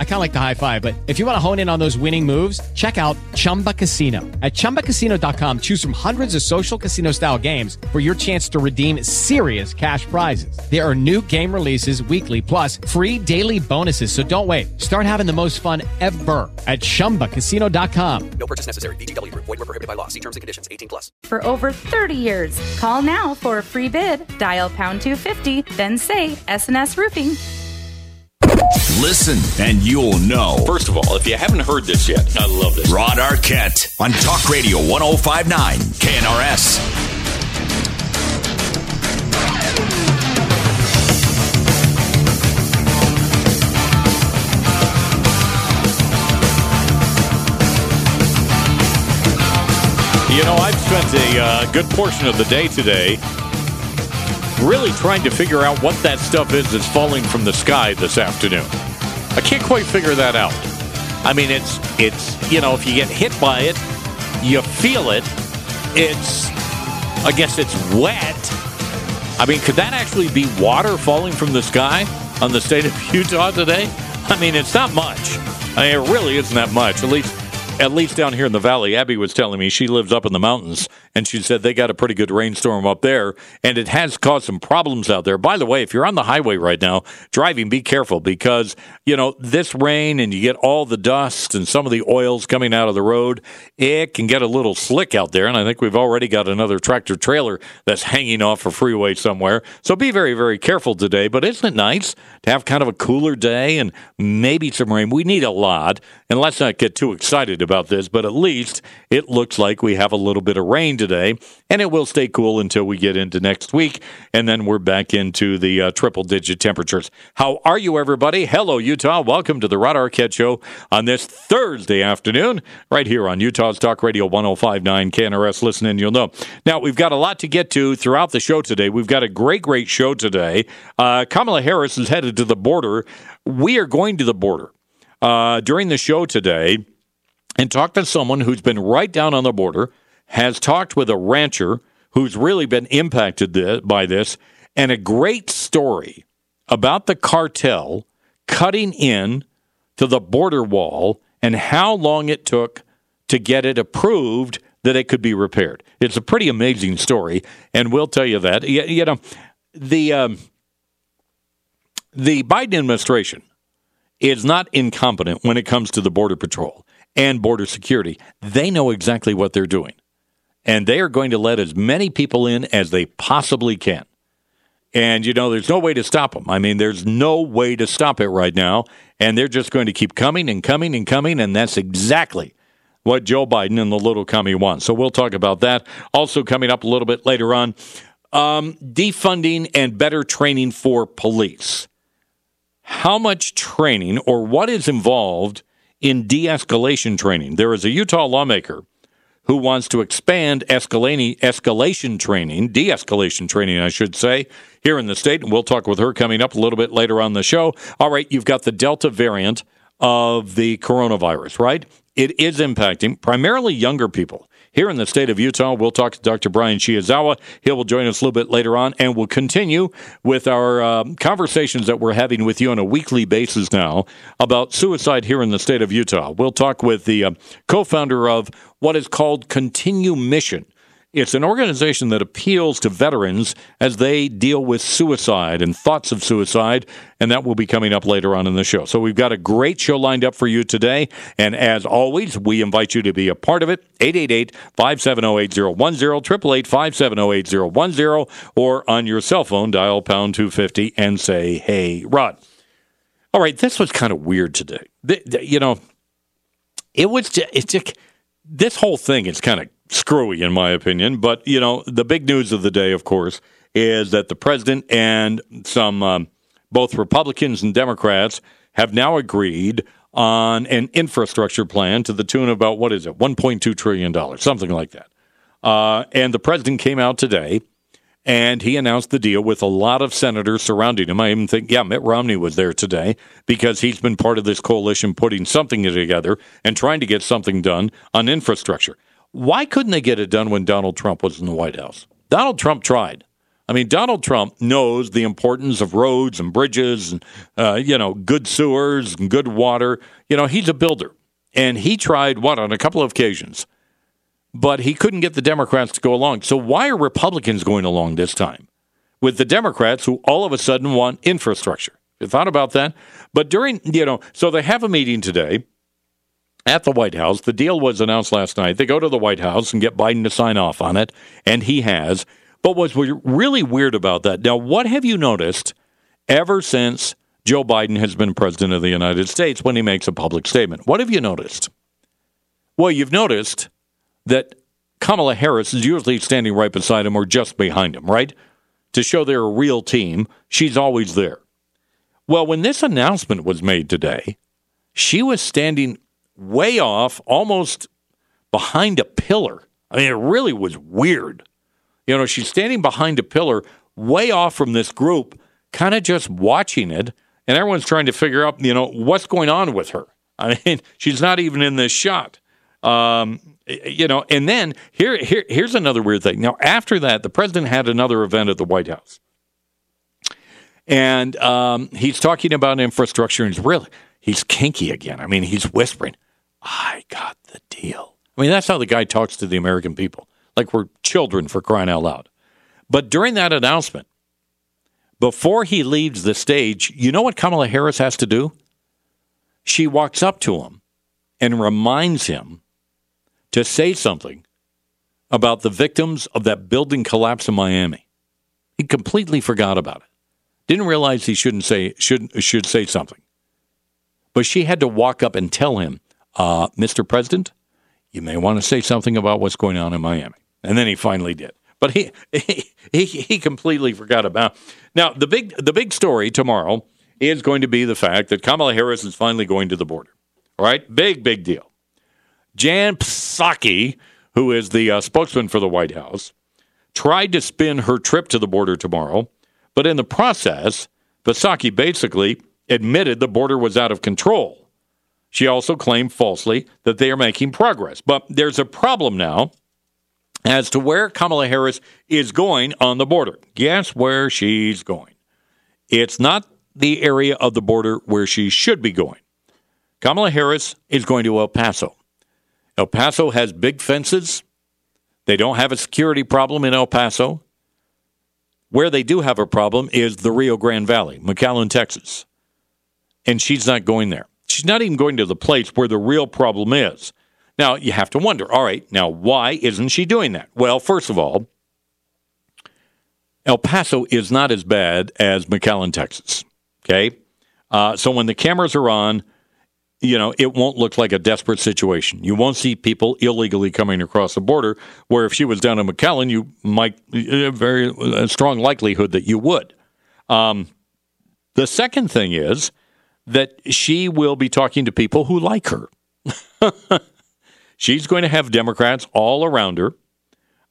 I kind of like the high five, but if you want to hone in on those winning moves, check out Chumba Casino. At ChumbaCasino.com, choose from hundreds of social casino style games for your chance to redeem serious cash prizes. There are new game releases weekly, plus free daily bonuses. So don't wait. Start having the most fun ever at ChumbaCasino.com. No purchase necessary. VGW Group. Void were prohibited by law. See terms and conditions. 18 plus. For over 30 years. Call now for a free bid. Dial pound 250, then say SNS Roofing. Listen and you'll know. First of all, if you haven't heard this yet, I love this. Rod Arquette on Talk Radio 1059 KNRS. You know, I've spent a uh, good portion of the day today really trying to figure out what that stuff is that's falling from the sky this afternoon. I can't quite figure that out. I mean, it's it's you know, if you get hit by it, you feel it. It's I guess it's wet. I mean, could that actually be water falling from the sky on the state of Utah today? I mean, it's not much. I mean, it really isn't that much. At least at least down here in the valley, Abby was telling me she lives up in the mountains, and she said they got a pretty good rainstorm up there, and it has caused some problems out there. By the way, if you're on the highway right now driving, be careful because you know this rain and you get all the dust and some of the oils coming out of the road. It can get a little slick out there, and I think we've already got another tractor trailer that's hanging off a freeway somewhere. So be very, very careful today. But isn't it nice to have kind of a cooler day and maybe some rain? We need a lot, and let's not get too excited about this, but at least it looks like we have a little bit of rain today, and it will stay cool until we get into next week, and then we're back into the uh, triple digit temperatures. How are you, everybody? Hello, Utah. Welcome to the Rod Arquette Show on this Thursday afternoon, right here on Utah's Talk Radio 1059 KNRS. Listen you'll know. Now, we've got a lot to get to throughout the show today. We've got a great, great show today. Uh, Kamala Harris is headed to the border. We are going to the border. Uh, during the show today, and talked to someone who's been right down on the border, has talked with a rancher who's really been impacted by this, and a great story about the cartel cutting in to the border wall and how long it took to get it approved that it could be repaired. It's a pretty amazing story, and we'll tell you that. You, you know, the um, the Biden administration is not incompetent when it comes to the border patrol and border security. They know exactly what they're doing. And they are going to let as many people in as they possibly can. And, you know, there's no way to stop them. I mean, there's no way to stop it right now. And they're just going to keep coming and coming and coming. And that's exactly what Joe Biden and the little commie want. So we'll talk about that. Also, coming up a little bit later on, um, defunding and better training for police. How much training or what is involved in de escalation training? There is a Utah lawmaker who wants to expand escalation training, de escalation training, I should say, here in the state. And we'll talk with her coming up a little bit later on the show. All right, you've got the Delta variant of the coronavirus, right? It is impacting primarily younger people here in the state of Utah. We'll talk to Dr. Brian Shiozawa. He will join us a little bit later on, and we'll continue with our um, conversations that we're having with you on a weekly basis now about suicide here in the state of Utah. We'll talk with the uh, co founder of what is called Continue Mission. It's an organization that appeals to veterans as they deal with suicide and thoughts of suicide, and that will be coming up later on in the show. So we've got a great show lined up for you today, and as always, we invite you to be a part of it. 888-570-8010, 888-570-8010, or on your cell phone, dial pound 250 and say, hey, Rod. All right, this was kind of weird today. You know, it was just, it's just, this whole thing is kind of screwy, in my opinion. But, you know, the big news of the day, of course, is that the president and some, um, both Republicans and Democrats, have now agreed on an infrastructure plan to the tune of about, what is it, $1.2 trillion, something like that. Uh, and the president came out today and he announced the deal with a lot of senators surrounding him. I even think, yeah, Mitt Romney was there today because he's been part of this coalition putting something together and trying to get something done on infrastructure. Why couldn't they get it done when Donald Trump was in the White House? Donald Trump tried. I mean, Donald Trump knows the importance of roads and bridges and, uh, you know, good sewers and good water. You know, he's a builder. And he tried, what, on a couple of occasions. But he couldn't get the Democrats to go along. So why are Republicans going along this time with the Democrats who all of a sudden want infrastructure? You thought about that? But during, you know, so they have a meeting today at the White House. The deal was announced last night. They go to the White House and get Biden to sign off on it, and he has. But what's really weird about that, now, what have you noticed ever since Joe Biden has been president of the United States when he makes a public statement? What have you noticed? Well, you've noticed that Kamala Harris is usually standing right beside him or just behind him, right? To show they're a real team, she's always there. Well, when this announcement was made today, she was standing way off, almost behind a pillar. I mean, it really was weird. You know, she's standing behind a pillar, way off from this group, kind of just watching it, and everyone's trying to figure out, you know, what's going on with her. I mean, she's not even in this shot. Um, you know, and then here, here, here's another weird thing. Now, after that, the president had another event at the White House, and um, he's talking about infrastructure, and he's really he's kinky again. I mean, he's whispering, "I got the deal." I mean, that's how the guy talks to the American people like we're children for crying out loud. But during that announcement, before he leaves the stage, you know what Kamala Harris has to do? She walks up to him and reminds him to say something about the victims of that building collapse in Miami. He completely forgot about it. Didn't realize he shouldn't say should should say something. But she had to walk up and tell him, uh, Mr. President, you may want to say something about what's going on in Miami. And then he finally did. But he, he he completely forgot about. Now the big the big story tomorrow is going to be the fact that Kamala Harris is finally going to the border. All right, big big deal. Jen Psaki, who is the uh, spokesman for the White House, tried to spin her trip to the border tomorrow, but in the process, Psaki basically admitted the border was out of control. She also claimed falsely that they are making progress. But there's a problem now as to where Kamala Harris is going on the border. Guess where she's going? It's not the area of the border where she should be going. Kamala Harris is going to El Paso. El Paso has big fences. They don't have a security problem in El Paso. Where they do have a problem is the Rio Grande Valley, McAllen, Texas. And she's not going there. She's not even going to the place where the real problem is. Now, you have to wonder all right, now why isn't she doing that? Well, first of all, El Paso is not as bad as McAllen, Texas. Okay? Uh, so when the cameras are on, you know, it won't look like a desperate situation. You won't see people illegally coming across the border, where if she was down in McAllen, you might, a very strong likelihood that you would. Um, the second thing is that she will be talking to people who like her. She's going to have Democrats all around her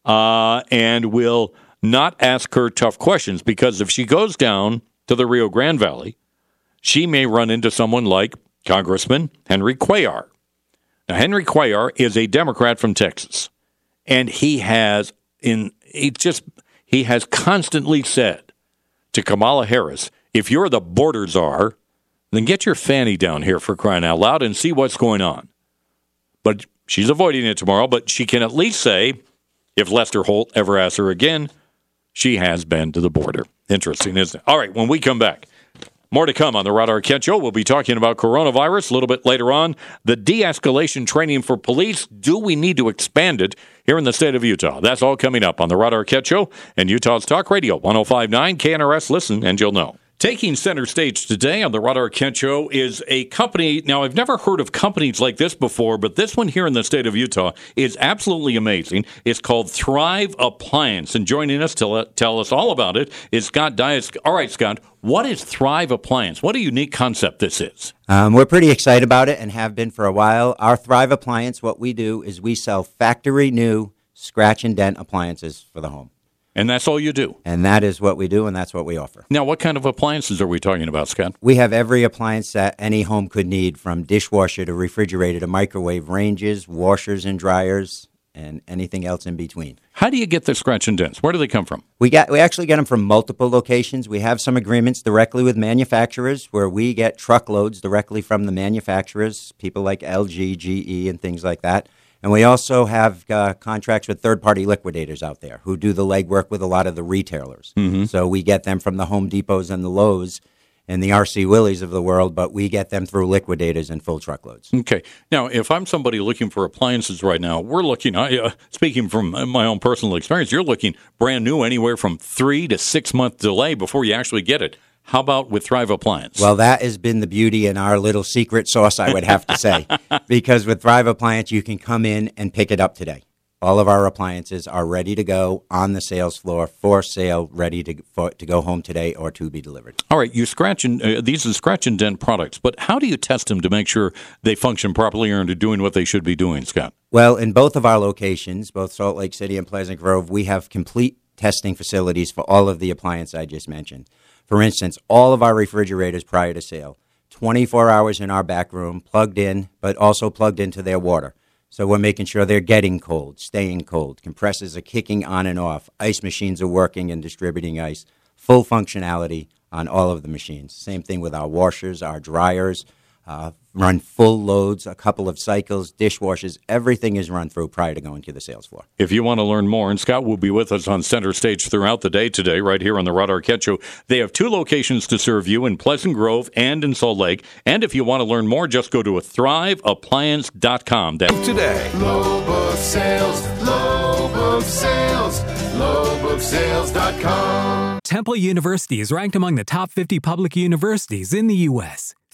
uh, and will not ask her tough questions because if she goes down to the Rio Grande Valley, she may run into someone like Congressman Henry Cuellar. Now, Henry Cuellar is a Democrat from Texas, and he has in he just he has constantly said to Kamala Harris, "If you're the border czar, then get your fanny down here for crying out loud and see what's going on." But She's avoiding it tomorrow, but she can at least say, if Lester Holt ever asks her again, she has been to the border. Interesting, isn't it? All right, when we come back, more to come on the Rod Arquette Show. We'll be talking about coronavirus a little bit later on. The de escalation training for police. Do we need to expand it here in the state of Utah? That's all coming up on the Rod Arquette Show and Utah's Talk Radio 1059 KNRS. Listen and you'll know. Taking center stage today on the Rod Arquette Show is a company. Now, I've never heard of companies like this before, but this one here in the state of Utah is absolutely amazing. It's called Thrive Appliance. And joining us to tell us all about it is Scott Dias. All right, Scott, what is Thrive Appliance? What a unique concept this is. Um, we're pretty excited about it and have been for a while. Our Thrive Appliance, what we do is we sell factory new scratch and dent appliances for the home. And that's all you do. And that is what we do, and that's what we offer. Now, what kind of appliances are we talking about, Scott? We have every appliance that any home could need, from dishwasher to refrigerator to microwave, ranges, washers and dryers, and anything else in between. How do you get the scratch and dents? Where do they come from? We got we actually get them from multiple locations. We have some agreements directly with manufacturers where we get truckloads directly from the manufacturers, people like LG, GE, and things like that. And we also have uh, contracts with third party liquidators out there who do the legwork with a lot of the retailers. So we get them from the Home Depots and the Lowe's and the RC Willey's of the world, but we get them through liquidators and full truckloads. Okay. Now, if I'm somebody looking for appliances right now, we're looking, I, uh, speaking from my own personal experience, you're looking brand new anywhere from three to six month delay before you actually get it. How about with Thrive Appliance? Well, that has been the beauty and our little secret sauce, I would have to say. because with Thrive Appliance, you can come in and pick it up today. All of our appliances are ready to go on the sales floor for sale, ready to, for, to go home today or to be delivered. All right, you scratch and uh, these are scratch and dent products, but how do you test them to make sure they function properly and are doing what they should be doing, Scott? Well, in both of our locations, both Salt Lake City and Pleasant Grove, we have complete testing facilities for all of the appliances I just mentioned. For instance, all of our refrigerators prior to sale, 24 hours in our back room, plugged in, but also plugged into their water. So we're making sure they're getting cold, staying cold. Compressors are kicking on and off. Ice machines are working and distributing ice. Full functionality on all of the machines. Same thing with our washers, our dryers. Uh, run full loads, a couple of cycles, dishwashers. Everything is run through prior to going to the sales floor. If you want to learn more, and Scott will be with us on center stage throughout the day today, right here on the Rod Arquette Show. They have two locations to serve you in Pleasant Grove and in Salt Lake. And if you want to learn more, just go to thriveappliance.com. That's today. Low book sales, low book sales, lowbooksales.com. Temple University is ranked among the top 50 public universities in the U.S.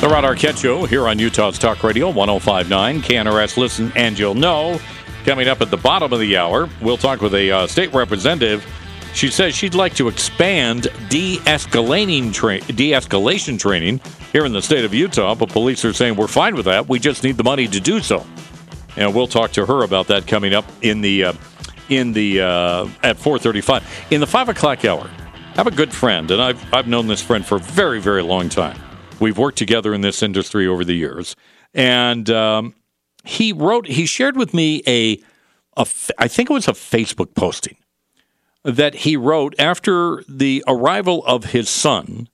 The Rod Arquette here on Utah's Talk Radio 1059. KNRS Listen and You'll Know. Coming up at the bottom of the hour, we'll talk with a uh, state representative. She says she'd like to expand de-escalating tra- de-escalation training here in the state of Utah, but police are saying we're fine with that. We just need the money to do so. And we'll talk to her about that coming up in the uh, in the uh, at 4:35 in the five o'clock hour. I have a good friend, and I've I've known this friend for a very very long time. We've worked together in this industry over the years, and um, he wrote he shared with me a, a I think it was a Facebook posting that he wrote after the arrival of his son,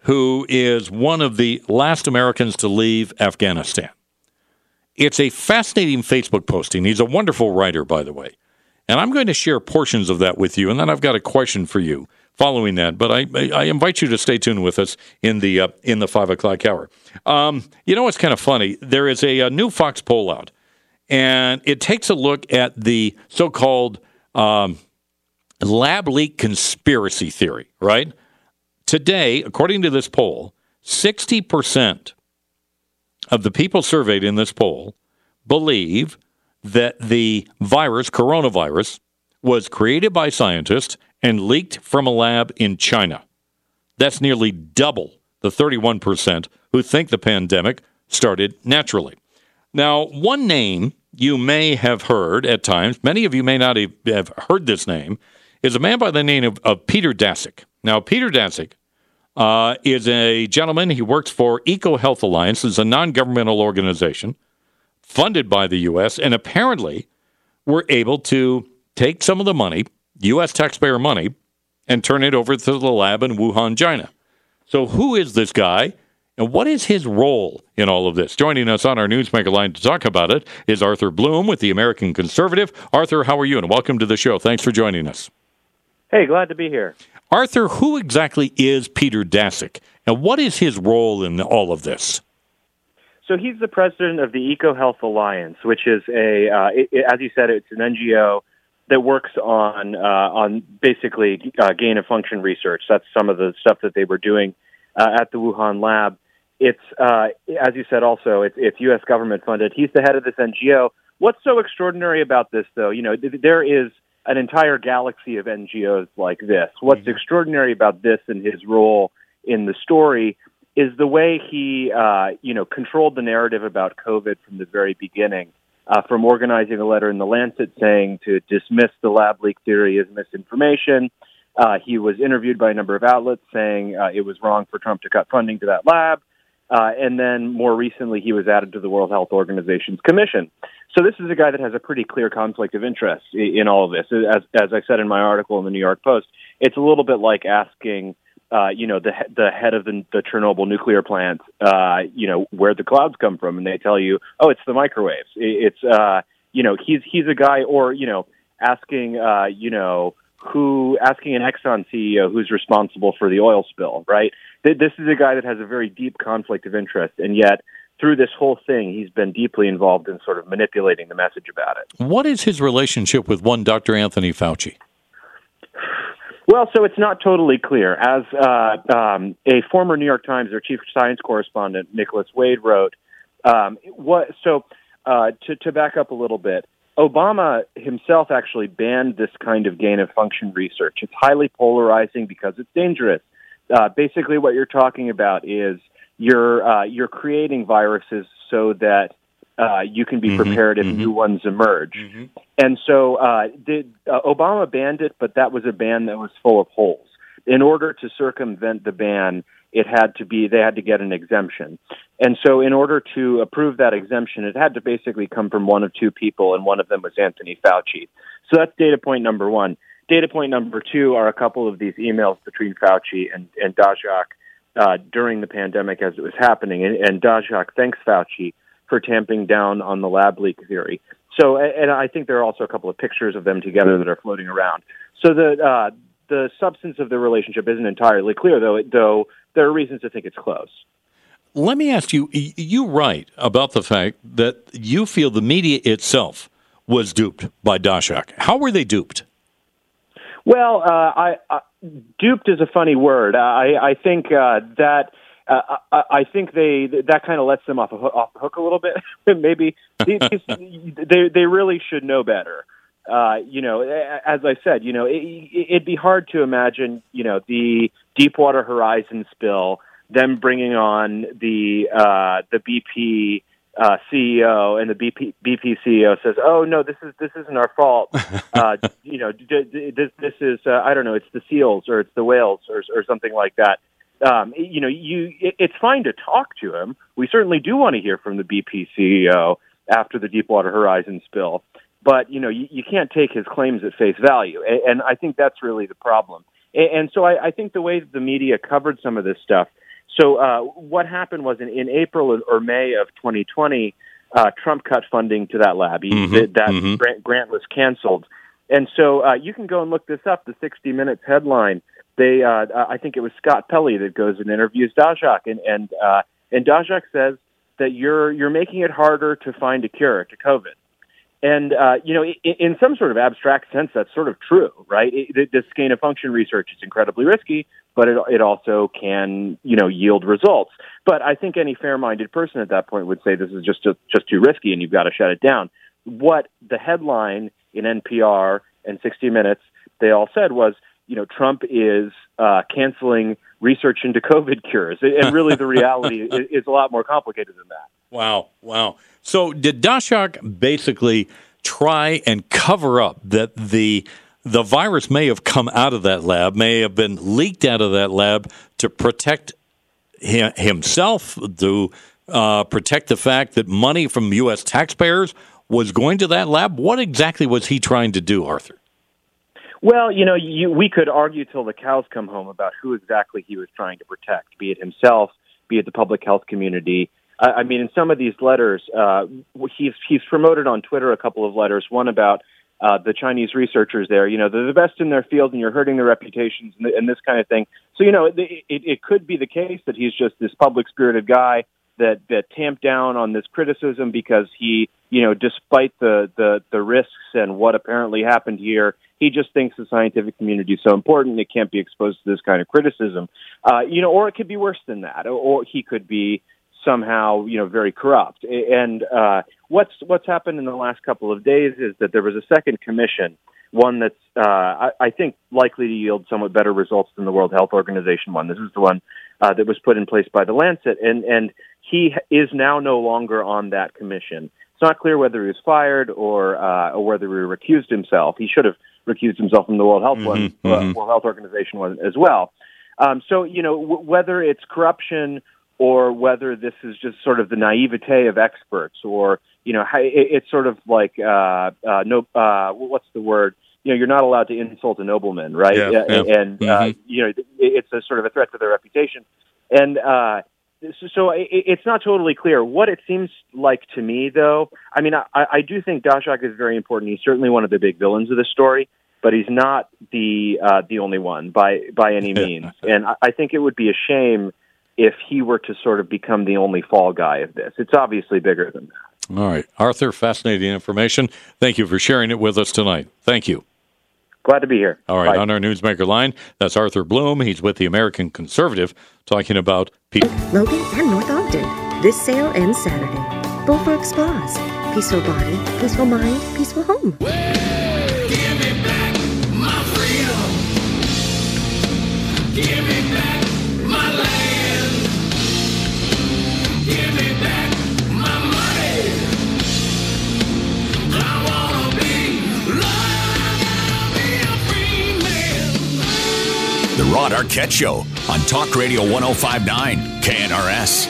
who is one of the last Americans to leave Afghanistan. It's a fascinating Facebook posting. He's a wonderful writer, by the way. And I'm going to share portions of that with you, and then I've got a question for you following that. But I, I invite you to stay tuned with us in the uh, in the five o'clock hour. Um, you know what's kind of funny? There is a, a new Fox poll out, and it takes a look at the so-called um, lab leak conspiracy theory. Right today, according to this poll, sixty percent of the people surveyed in this poll believe that the virus, coronavirus, was created by scientists and leaked from a lab in China. That's nearly double the 31% who think the pandemic started naturally. Now, one name you may have heard at times, many of you may not have heard this name, is a man by the name of, of Peter Daszak. Now, Peter Daszak uh, is a gentleman. He works for EcoHealth Alliance. It's a non governmental organization funded by the U.S. and apparently were able to take some of the money, U.S. taxpayer money, and turn it over to the lab in Wuhan, China. So, who is this guy? And what is his role in all of this? Joining us on our Newsmaker line to talk about it is Arthur Bloom with the American Conservative. Arthur, how are you? And welcome to the show. Thanks for joining us. Hey, glad to be here. Arthur, who exactly is Peter Daszak, and what is his role in all of this? So he's the president of the EcoHealth Alliance, which is a, uh, it, it, as you said, it's an NGO that works on uh, on basically uh, gain of function research. That's some of the stuff that they were doing uh, at the Wuhan lab. It's uh, as you said, also it's, it's U.S. government funded. He's the head of this NGO. What's so extraordinary about this, though? You know, th- there is an entire galaxy of NGOs like this. What's mm-hmm. extraordinary about this and his role in the story is the way he, uh, you know, controlled the narrative about COVID from the very beginning. Uh, from organizing a letter in the Lancet saying to dismiss the lab leak theory as misinformation. Uh, he was interviewed by a number of outlets saying uh, it was wrong for Trump to cut funding to that lab. Uh, and then more recently, he was added to the World Health Organization's commission. So this is a guy that has a pretty clear conflict of interest in, in all of this. As, as I said in my article in the New York Post, it's a little bit like asking uh, you know, the the head of the, the Chernobyl nuclear plant, uh, you know, where the clouds come from, and they tell you, oh, it's the microwaves. It's, uh, you know, he's he's a guy, or you know, asking, uh, you know, who asking an Exxon CEO who's responsible for the oil spill, right? This is a guy that has a very deep conflict of interest, and yet through this whole thing, he's been deeply involved in sort of manipulating the message about it. What is his relationship with one Dr. Anthony Fauci? Well, so it's not totally clear. As uh, um, a former New York Times, their chief science correspondent, Nicholas Wade, wrote, um, what, so uh, to, to back up a little bit, Obama himself actually banned this kind of gain of function research. It's highly polarizing because it's dangerous. Uh, basically, what you're talking about is you're uh, you're creating viruses so that uh, you can be mm-hmm, prepared if mm-hmm. new ones emerge. Mm-hmm. And so uh, did, uh, Obama banned it, but that was a ban that was full of holes. In order to circumvent the ban, it had to be they had to get an exemption. And so in order to approve that exemption, it had to basically come from one of two people, and one of them was Anthony Fauci. So that's data point number one. Data point number two are a couple of these emails between Fauci and, and Daszak uh, during the pandemic as it was happening. And, and Daszak thanks Fauci for tamping down on the lab leak theory. So, and I think there are also a couple of pictures of them together that are floating around. So the uh, the substance of the relationship isn't entirely clear, though. Though there are reasons to think it's close. Let me ask you: You write about the fact that you feel the media itself was duped by Daszak. How were they duped? Well, uh, I, uh, duped is a funny word. I, I think uh, that uh, I, I think they that kind of lets them off a, off the hook a little bit. Maybe they they really should know better. Uh, you know, as I said, you know, it, it'd be hard to imagine, you know, the Deepwater Horizon spill, them bringing on the uh, the BP uh, CEO, and the BP, BP CEO says, "Oh no, this is this isn't our fault. Uh, you know, this this is uh, I don't know, it's the seals or it's the whales or or something like that." um, you know, you it, it's fine to talk to him. We certainly do want to hear from the BP CEO after the Deepwater Horizon spill, but you know, you, you can't take his claims at face value, and, and I think that's really the problem. And, and so I, I think the way the media covered some of this stuff. So uh, what happened was in, in April or May of 2020, uh, Trump cut funding to that lab. He, mm-hmm, that mm-hmm. grant, grant was canceled. And so uh, you can go and look this up. The 60 Minutes headline they uh, I think it was Scott Pelley that goes and interviews Daszak, and and uh, and Daszak says that you're you're making it harder to find a cure to COVID. And uh, you know, in, in some sort of abstract sense, that's sort of true, right? It, this gain of function research is incredibly risky, but it, it also can, you know, yield results. But I think any fair-minded person at that point would say this is just a, just too risky, and you've got to shut it down. What the headline in NPR and 60 Minutes they all said was you know, Trump is uh, canceling research into COVID cures. And really, the reality is, a lot more complicated than that. Wow. Wow. So, did Daszak basically try and cover up that the the virus may have come out of that lab, may have been leaked out of that lab to protect himself, to uh, protect the fact that money from U.S. taxpayers was going to that lab? What exactly was he trying to do, Arthur? Well, you know, you, we could argue till the cows come home about who exactly he was trying to protect, be it himself, be it the public health community. I, I mean, in some of these letters, uh, he's he's promoted on Twitter a couple of letters. One about uh, the Chinese researchers there. You know, they're the best in their field, and you're hurting their reputations and, and this kind of thing. So, you know, it, it, it could be the case that he's just this public spirited guy that that tamped down on this criticism because he, you know, despite the the the risks and what apparently happened here, he just thinks the scientific community is so important it can't be exposed to this kind of criticism. Uh, you know, or it could be worse than that, or, or he could be somehow, you know, very corrupt. And uh, what's what's happened in the last couple of days is that there was a second commission, one that's uh, I, I think likely to yield somewhat better results than the World Health Organization one. This is the one uh, that was put in place by the Lancet, and and he is now no longer on that commission. It's not clear whether he was fired or uh, or whether he recused himself. He should have recused himself from the World Health one, Mhm, uh. World Health Organization one as well. Um, so you know w- whether it's corruption or whether this is just sort of the naivete of experts, or you know how, it, it's sort of like uh, uh, no uh, what's the word? You know, you're not allowed to insult a nobleman, right? Yeah, Uh, yeah. And uh, Mhm. you know, it- it's a sort of a threat to their reputation. And uh, so, so it, it's not totally clear. What it seems like to me, though, I mean, I, I do think Daszak is very important. He's certainly one of the big villains of the story, but he's not the uh, the only one by by any means. and I, I think it would be a shame if he were to sort of become the only fall guy of this. It's obviously bigger than that. All right. Arthur, fascinating information. Thank you for sharing it with us tonight. Thank you. Glad to be here. All right. Bye. On our Newsmaker line, that's Arthur Bloom. He's with the American Conservative talking about people. Logan and North Ogden. This sale ends Saturday. Bullfrog Spas. Peaceful body, peaceful mind, peaceful home. Give Rod Arquette Show on Talk Radio 1059 KNRS.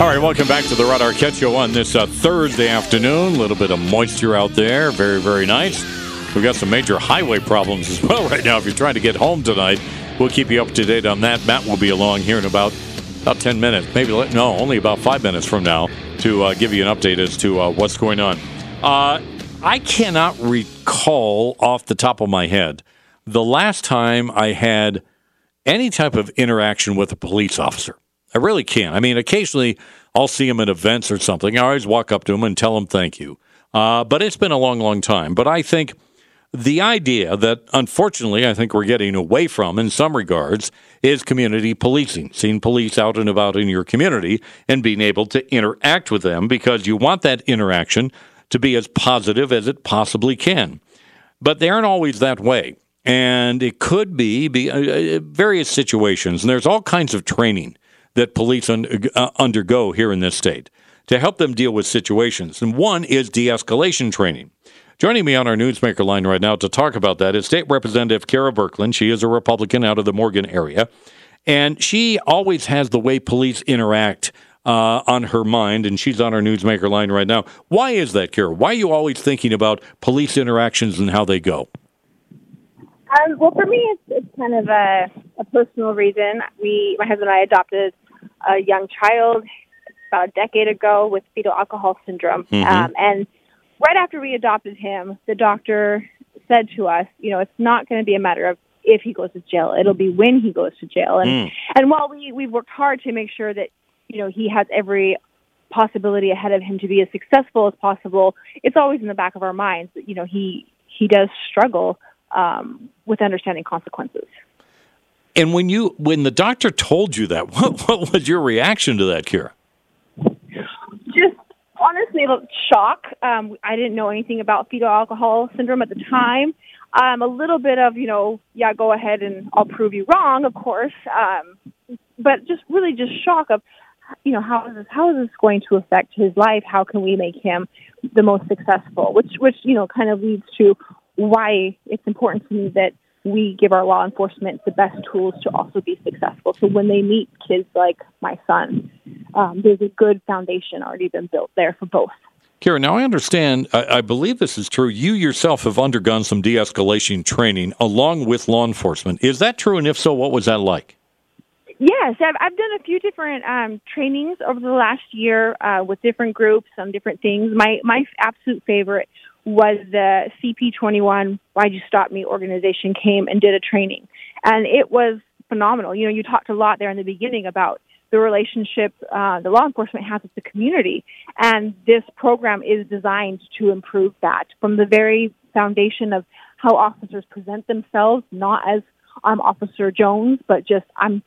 All right, welcome back to the Rod Arquette Show on this uh, Thursday afternoon. A little bit of moisture out there. Very, very nice. We've got some major highway problems as well right now. If you're trying to get home tonight, we'll keep you up to date on that. Matt will be along here in about about 10 minutes. Maybe, no, only about five minutes from now to uh, give you an update as to uh, what's going on. Uh, I cannot recall off the top of my head the last time I had any type of interaction with a police officer. I really can't. I mean, occasionally I'll see him at events or something. I always walk up to him and tell him thank you. Uh, but it's been a long, long time. But I think the idea that unfortunately I think we're getting away from in some regards is community policing, seeing police out and about in your community and being able to interact with them because you want that interaction to be as positive as it possibly can but they aren't always that way. And it could be, be uh, uh, various situations. And there's all kinds of training that police un- uh, undergo here in this state to help them deal with situations. And one is de escalation training. Joining me on our newsmaker line right now to talk about that is State Representative Kera Birkeland. She is a Republican out of the Morgan area. And she always has the way police interact uh, on her mind, and she's on our newsmaker line right now. Why is that, Kera? Why are you always thinking about police interactions and how they go? Um, well, for me, it's, it's kind of a, a personal reason. We, my husband and I, adopted a young child about a decade ago with fetal alcohol syndrome, Mhm. um, and right after we adopted him, the doctor said to us, you know, it's not going to be a matter of if he goes to jail; it'll be when he goes to jail. And Mm. and while we we've worked hard to make sure that you know he has every possibility ahead of him to be as successful as possible, it's always in the back of our minds that you know he he does struggle um, with understanding consequences. And when you when the doctor told you that, what, what was your reaction to that, Kera? Just honestly, a shock. Um, I didn't know anything about fetal alcohol syndrome at the time. Um, a little bit of you know, yeah, go ahead and I'll prove you wrong, of course. Um, but just really just shock of you know how is this how is this going to affect his life? How can we make him the most successful? Which which you know kind of leads to why it's important to me that we give our law enforcement the best tools to also be successful. So when they meet kids like my son, um, there's a good foundation already been built there for both. Kera, now I understand, I, I believe this is true. You yourself have undergone some de escalation training along with law enforcement. Is that true? And if so, what was that like? Yes, I've, I've done a few different um, trainings over the last year uh, with different groups on different things. My my absolute favorite was the CP21 Why'd You Stop Me organization came and did a training, and it was phenomenal. You know, you talked a lot there in the beginning about the relationship uh, the law enforcement has with the community, and this program is designed to improve that from the very foundation of how officers present themselves, not as I'm Officer Jones, but just I'm,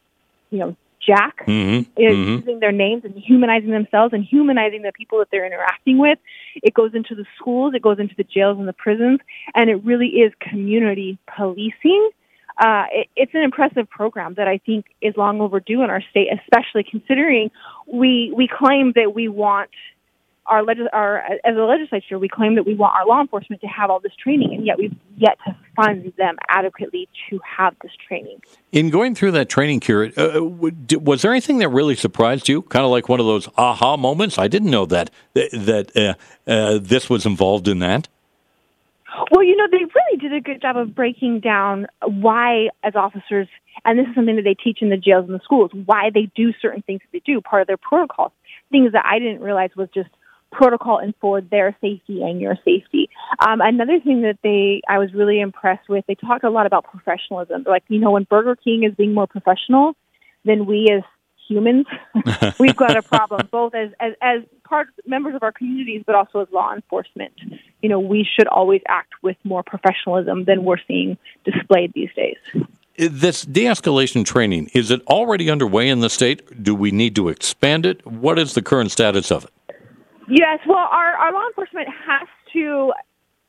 you know, Jack, Mm-hmm. is hmm using their names and humanizing themselves and humanizing the people that they're interacting with. It goes into the schools, it goes into the jails and the prisons, and it really is community policing. Uh, it, it's an impressive program that I think is long overdue in our state, especially considering we we claim that we want our, legis- our as a legislature we claim that we want our law enforcement to have all this training, and yet we've yet to fund them adequately to have this training. In going through that training, Kera, uh, was there anything that really surprised you? Kind of like one of those aha moments. I didn't know that that, that uh, uh, this was involved in that. Well, you know, they really did a good job of breaking down why, as officers, and this is something that they teach in the jails and the schools, why they do certain things that they do, part of their protocols. Things that I didn't realize was just protocol and for their safety and your safety. Um, another thing that they, I was really impressed with, they talk a lot about professionalism. Like, you know, when Burger King is being more professional, than we as humans, we've got a problem, both as, as, as part members of our communities, but also as law enforcement. You know, we should always act with more professionalism than we're seeing displayed these days. This de-escalation training is it already underway in the state? Do we need to expand it? What is the current status of it? Yes, well, our, our law enforcement has to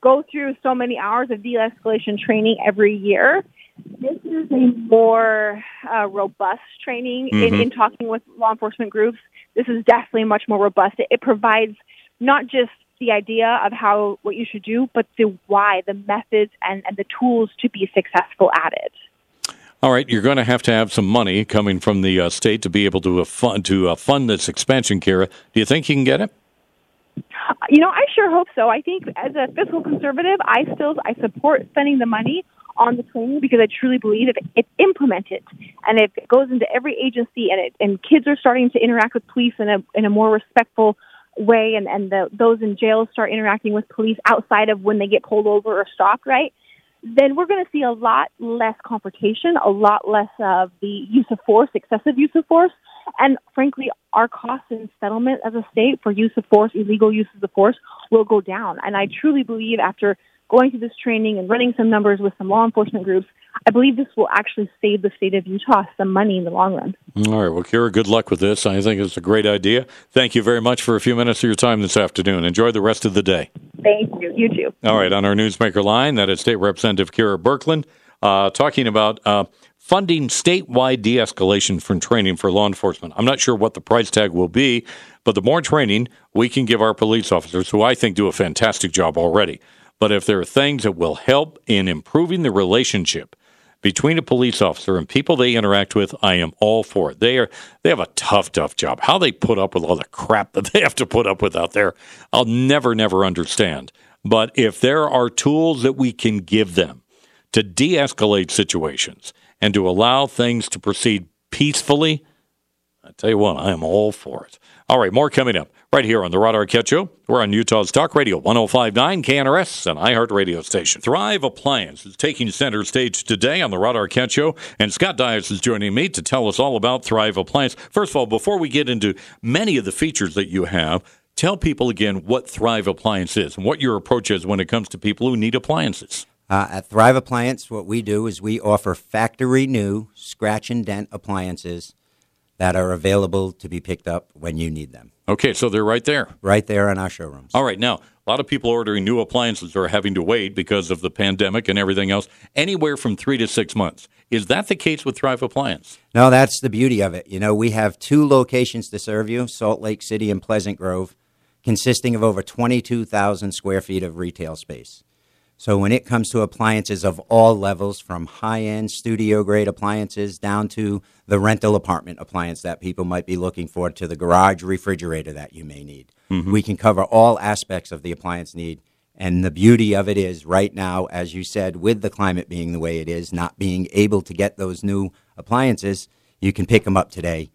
go through so many hours of de-escalation training every year. This is a more uh, robust training in, Mhm. in talking with law enforcement groups. This is definitely much more robust. It, it provides not just the idea of how what you should do, but the why, the methods, and, and the tools to be successful at it. All right, you're going to have to have some money coming from the uh, state to be able to uh, fund to uh, fund this expansion, Kera. Do you think you can get it? You know, I sure hope so. I think as a fiscal conservative, I still I support spending the money on the training because I truly believe if it's implemented and it goes into every agency and it, and kids are starting to interact with police in a in a more respectful way and and the, those in jail start interacting with police outside of when they get pulled over or stopped, right? Then we're going to see a lot less confrontation, a lot less of the use of force, excessive use of force, and frankly, our costs in settlement as a state for use of force, illegal uses of force, will go down. And I truly believe after going through this training and running some numbers with some law enforcement groups, I believe this will actually save the state of Utah some money in the long run. All right, well, Kera, good luck with this. I think it's a great idea. Thank you very much for a few minutes of your time this afternoon. Enjoy the rest of the day. Thank you. You too. All right, on our newsmaker line, that is State Representative Kera Birkeland uh, talking about uh, funding statewide de escalation from training for law enforcement. I'm not sure what the price tag will be, but the more training we can give our police officers, who I think do a fantastic job already, but if there are things that will help in improving the relationship between a police officer and people they interact with, I am all for it. They are they have a tough, tough job. How they put up with all the crap that they have to put up with out there, I'll never, never understand. But if there are tools that we can give them to de-escalate situations and to allow things to proceed peacefully, I tell you what, I am all for it. All right, more coming up right here on the Rod Arquette Show. We're on Utah's Talk Radio 1059 KNRS and iHeart Radio Station. Thrive Appliance is taking center stage today on the Rod Arquette Show, and Scott Dias is joining me to tell us all about Thrive Appliance. First of all, before we get into many of the features that you have, tell people again what Thrive Appliance is and what your approach is when it comes to people who need appliances. Uh, at Thrive Appliance, what we do is we offer factory new scratch and dent appliances that are available to be picked up when you need them. Okay, so they're right there. Right there in our showrooms. All right, now a lot of people ordering new appliances are having to wait because of the pandemic and everything else, anywhere from three to six months. Is that the case with Thrive Appliance? No, that's the beauty of it. You know, we have two locations to serve you Salt Lake City and Pleasant Grove, consisting of over 22,000 square feet of retail space. So when it comes to appliances of all levels, from high end studio grade appliances down to the rental apartment appliance that people might be looking for to the garage refrigerator that you may need, Mhm. we can cover all aspects of the appliance need. And the beauty of it is, right now, as you said, with the climate being the way it is, not being able to get those new appliances, you can pick them up today,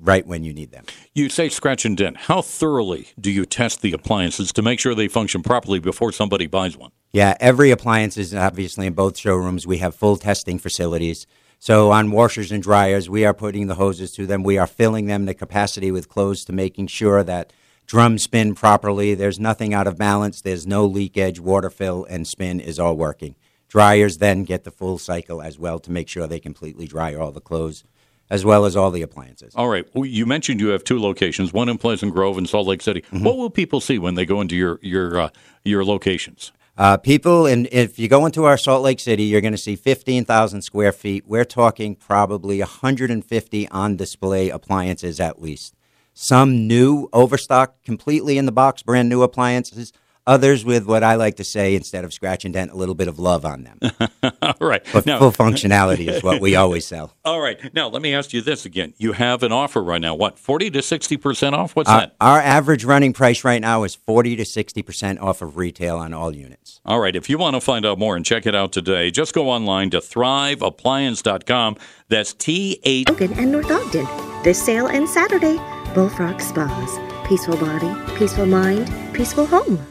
right when you need them. You say scratch and dent. How thoroughly do you test the appliances to make sure they function properly before somebody buys one? Yeah, every appliance is obviously in both showrooms. We have full testing facilities. So on washers and dryers, we are putting the hoses to them. We are filling them to capacity with clothes to making sure that drums spin properly. There's nothing out of balance. There's no leakage. Water fill and spin is all working. Dryers then get the full cycle as well to make sure they completely dry all the clothes, as well as all the appliances. All right. Well, you mentioned you have two locations, one in Pleasant Grove and Salt Lake City. Mm-hmm. What will people see when they go into your your uh, your locations? Uh, people, and if you go into our Salt Lake City, you're going to see 15,000 square feet. We're talking probably 150 on display appliances at least. Some new, overstock, completely in the box, brand new appliances. Others with what I like to say, instead of scratch and dent, a little bit of love on them. All right. But Now- full functionality is what we always sell. All right. Now, let me ask you this again. You have an offer right now. What, 40 to 60% off? What's Uh, that? our average running price right now is 40 to 60% off of retail on all units. All right. If you want to find out more and check it out today, just go online to thriveappliance.com. That's T H. Logan and North Ogden. This sale ends Saturday. Bullfrog Spas. Peaceful body, peaceful mind, peaceful home.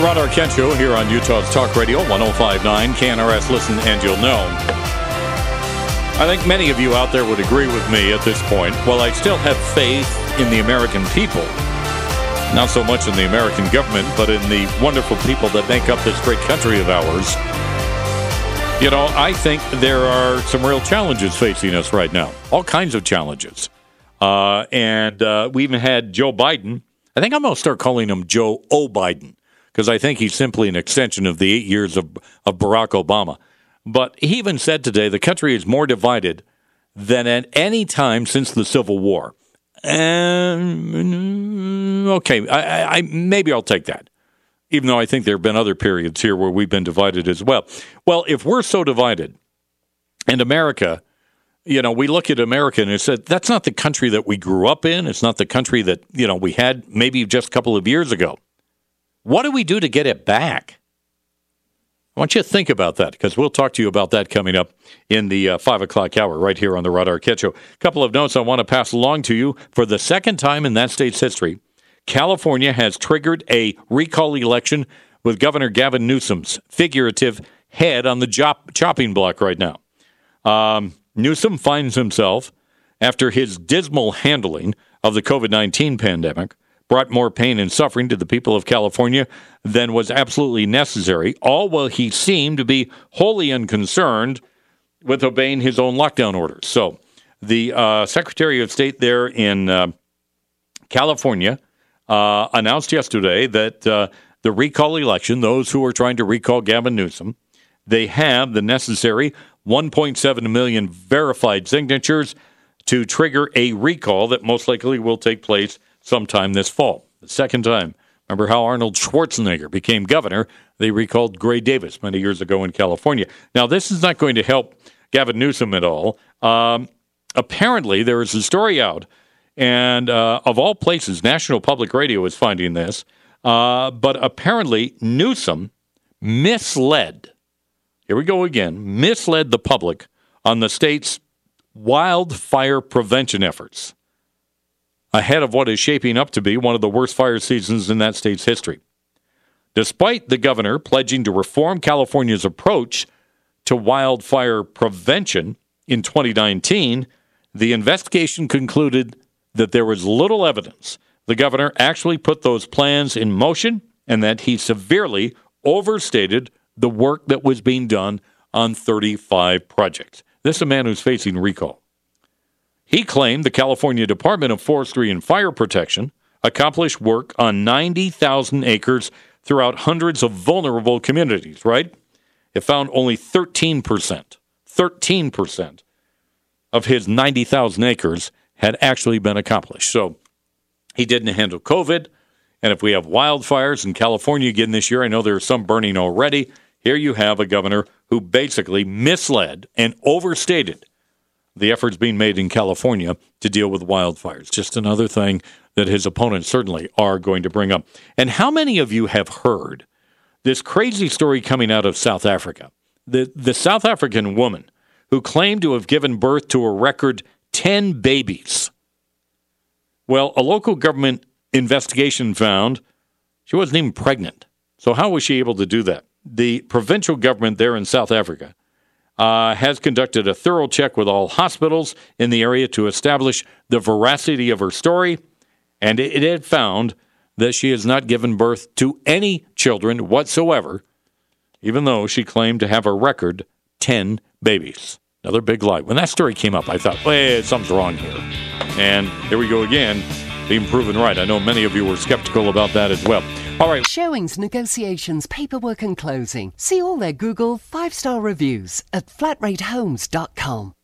Rod Arquette here on Utah's Talk Radio 1059, KNRS Listen and You'll Know. I think many of you out there would agree with me at this point. While I still have faith in the American people, not so much in the American government, but in the wonderful people that make up this great country of ours. You know, I think there are some real challenges facing us right now, all kinds of challenges. Uh, and uh, we even had Joe Biden. I think I'm going to start calling him Joe O. Biden because I think he's simply an extension of the eight years of, of Barack Obama. But he even said today the country is more divided than at any time since the Civil War. And mm, okay, I, I, I maybe I'll take that. Even though I think there have been other periods here where we've been divided as well. Well, if we're so divided, and America, you know, we look at America and it said that's not the country that we grew up in. It's not the country that you know we had maybe just a couple of years ago. What do we do to get it back? I want you to think about that because we'll talk to you about that coming up in the uh, five o'clock hour right here on the Rod Arquette Show. A couple of notes I want to pass along to you. For the second time in that state's history, California has triggered a recall election with Governor Gavin Newsom's figurative head on the chop- chopping block right now. Um, Newsom finds himself after his dismal handling of the COVID 19 pandemic brought more pain and suffering to the people of California than was absolutely necessary, all while he seemed to be wholly unconcerned with obeying his own lockdown orders. So, the uh, Secretary of State there in uh, California uh, announced yesterday that uh, the recall election, those who are trying to recall Gavin Newsom, they have the necessary 1.7 million verified signatures to trigger a recall that most likely will take place sometime this fall. The second time. Remember how Arnold Schwarzenegger became governor? They recalled Gray Davis many years ago in California. Now, this is not going to help Gavin Newsom at all. Um, apparently, there is a story out, and uh, of all places, National Public Radio is finding this. Uh, but apparently, Newsom misled, here we go again, misled the public on the state's wildfire prevention efforts ahead of what is shaping up to be one of the worst fire seasons in that state's history. Despite the governor pledging to reform California's approach to wildfire prevention in 2019, the investigation concluded that there was little evidence the governor actually put those plans in motion and that he severely overstated the work that was being done on 35 projects. This is a man who's facing recall. He claimed the California Department of Forestry and Fire Protection accomplished work on 90,000 acres throughout hundreds of vulnerable communities, right? It found only 13%, 13% of his 90,000 acres had actually been accomplished. So he didn't handle COVID. And if we have wildfires in California again this year, I know there are some burning already. Here you have a governor who basically misled and overstated the efforts being made in California to deal with wildfires. Just another thing that his opponents certainly are going to bring up. And how many of you have heard this crazy story coming out of South Africa? The, the South African woman who claimed to have given birth to a record 10 babies. Well, a local government investigation found she wasn't even pregnant. So, how was she able to do that? The provincial government there in South Africa uh, has conducted a thorough check with all hospitals in the area to establish the veracity of her story, and it had found that she has not given birth to any children whatsoever, even though she claimed to have a record 10 babies. Another big lie. When that story came up, I thought, wait, something's wrong here. And here we go again, being proven right. I know many of you were skeptical about that as well. All right. Showings, negotiations, paperwork, and closing. See all their Google five star reviews at flatratehomes.com.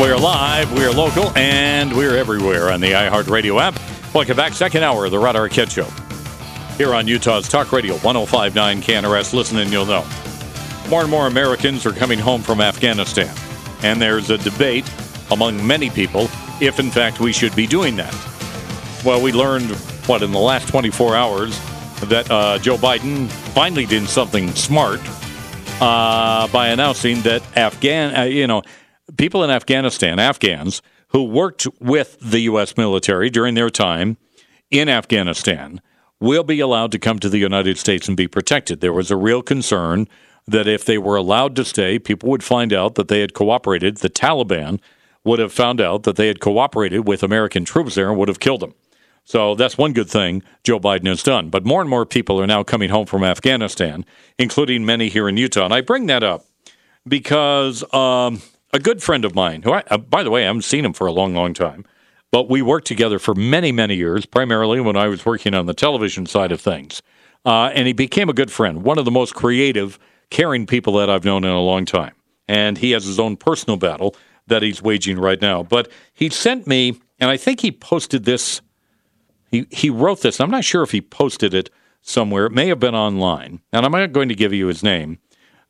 We're live, we're local, and we're everywhere on the iHeartRadio app. Welcome back, second hour of the Rod Arquette Show. Here on Utah's Talk Radio 1059 KNRS. Listen and you'll know. More and more Americans are coming home from Afghanistan. And there's a debate among many people if, in fact, we should be doing that. Well, we learned, what, in the last 24 hours, that uh, Joe Biden finally did something smart uh, by announcing that Afghan, uh, you know, people in Afghanistan, Afghans, who worked with the U.S. military during their time in Afghanistan, will be allowed to come to the United States and be protected. There was a real concern that if they were allowed to stay, people would find out that they had cooperated. The Taliban would have found out that they had cooperated with American troops there and would have killed them. So that's one good thing Joe Biden has done. But more and more people are now coming home from Afghanistan, including many here in Utah. And I bring that up because um, a good friend of mine, who I, uh, by the way, I haven't seen him for a long, long time, but we worked together for many, many years, primarily when I was working on the television side of things. Uh, and he became a good friend, one of the most creative, caring people that I've known in a long time. And he has his own personal battle that he's waging right now. But he sent me, and I think he posted this. He he wrote this. I'm not sure if he posted it somewhere. It may have been online, and I'm not going to give you his name.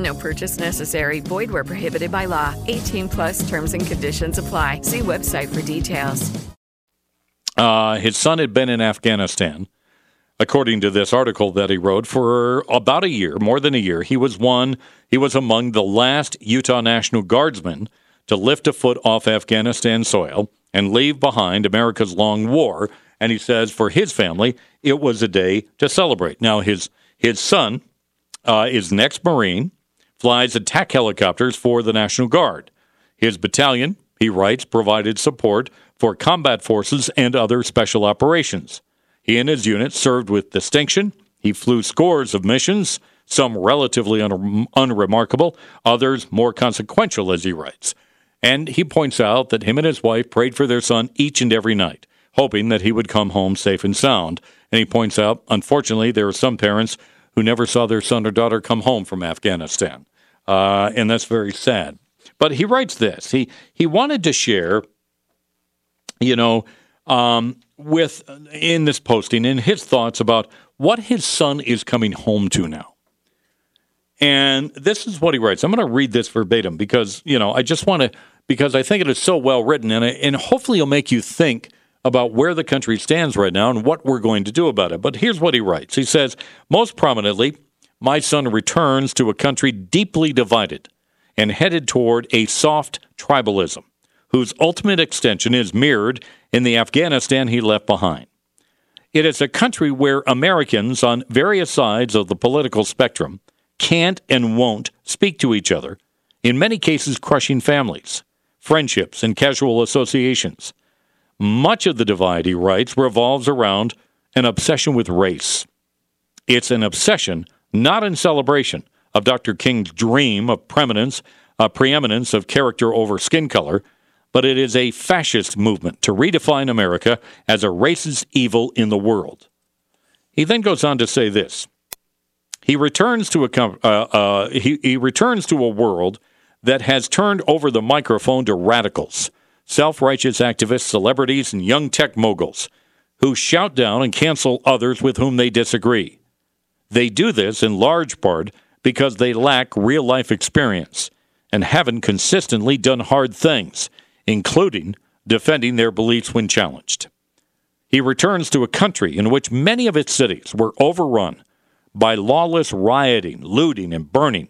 No purchase necessary. Void where prohibited by law. 18 plus terms and conditions apply. See website for details. Uh, his son had been in Afghanistan, according to this article that he wrote, for about a year, more than a year. He was one, he was among the last Utah National Guardsmen to lift a foot off Afghanistan soil and leave behind America's long war. And he says for his family, it was a day to celebrate. Now, his, his son uh, is an ex Marine flies attack helicopters for the National Guard. His battalion, he writes, provided support for combat forces and other special operations. He and his unit served with distinction. He flew scores of missions, some relatively un- unremarkable, others more consequential, as he writes. And he points out that him and his wife prayed for their son each and every night, hoping that he would come home safe and sound. And he points out, unfortunately, there are some parents who never saw their son or daughter come home from Afghanistan uh, and that's very sad. But he writes this. He he wanted to share, you know, um, with in this posting in his thoughts about what his son is coming home to now. And this is what he writes. I'm going to read this verbatim because you know I just want to because I think it is so well written and and hopefully it'll make you think about where the country stands right now and what we're going to do about it. But here's what he writes. He says, most prominently, my son returns to a country deeply divided and headed toward a soft tribalism, whose ultimate extension is mirrored in the Afghanistan he left behind. It is a country where Americans on various sides of the political spectrum can't and won't speak to each other in many cases crushing families, friendships, and casual associations. Much of the divide, he writes, revolves around an obsession with race. It's an obsession, not in celebration of Dr. King's dream of preeminence, a preeminence of character over skin color, but it is a fascist movement to redefine America as a racist evil in the world. He then goes on to say this. He returns to a uh, uh, he, he returns to a world that has turned over the microphone to radicals, self-righteous activists, celebrities, and young tech moguls who shout down and cancel others with whom they disagree. They do this in large part because they lack real life experience and haven't consistently done hard things, including defending their beliefs when challenged. He returns to a country in which many of its cities were overrun by lawless rioting, looting, and burning,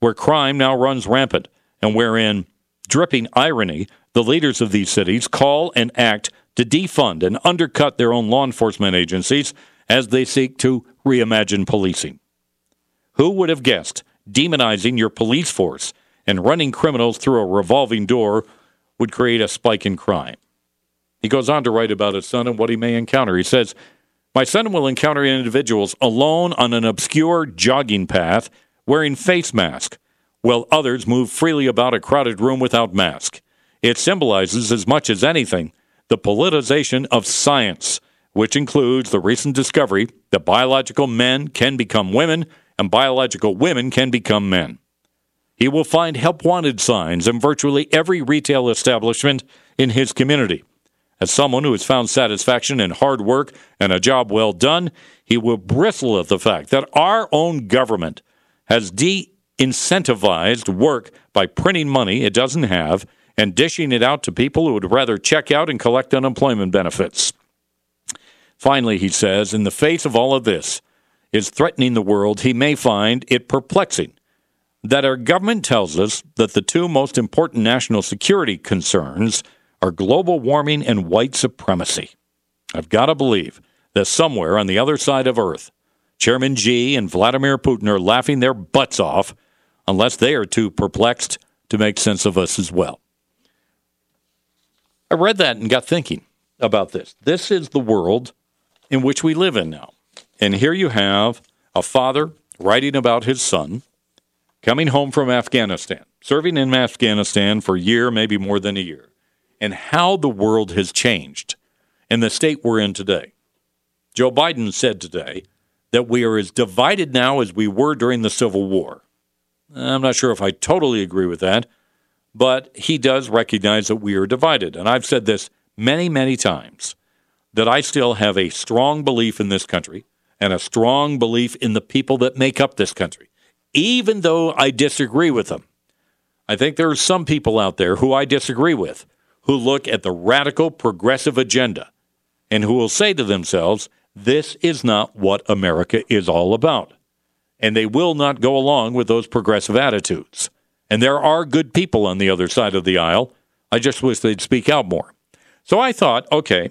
where crime now runs rampant, and wherein, dripping irony, the leaders of these cities call and act to defund and undercut their own law enforcement agencies as they seek to reimagine policing. Who would have guessed demonizing your police force and running criminals through a revolving door would create a spike in crime? He goes on to write about his son and what he may encounter. He says, My son will encounter individuals alone on an obscure jogging path wearing face mask, while others move freely about a crowded room without mask. It symbolizes, as much as anything, the politicization of science, which includes the recent discovery that biological men can become women and biological women can become men. He will find help wanted signs in virtually every retail establishment in his community. As someone who has found satisfaction in hard work and a job well done, he will bristle at the fact that our own government has de incentivized work by printing money it doesn't have and dishing it out to people who would rather check out and collect unemployment benefits. Finally, he says, in the face of all of this, is threatening the world, he may find it perplexing that our government tells us that the two most important national security concerns are global warming and white supremacy. I've got to believe that somewhere on the other side of Earth, Chairman Xi and Vladimir Putin are laughing their butts off unless they are too perplexed to make sense of us as well. I read that and got thinking about this. This is the world in which we live in now. And here you have a father writing about his son coming home from Afghanistan, serving in Afghanistan for a year, maybe more than a year, and how the world has changed in the state we're in today. Joe Biden said today that we are as divided now as we were during the Civil War. I'm not sure if I totally agree with that, but he does recognize that we are divided. And I've said this many, many times that I still have a strong belief in this country and a strong belief in the people that make up this country, even though I disagree with them. I think there are some people out there who I disagree with who look at the radical progressive agenda and who will say to themselves, this is not what America is all about. And they will not go along with those progressive attitudes. And there are good people on the other side of the aisle. I just wish they'd speak out more. So I thought, okay,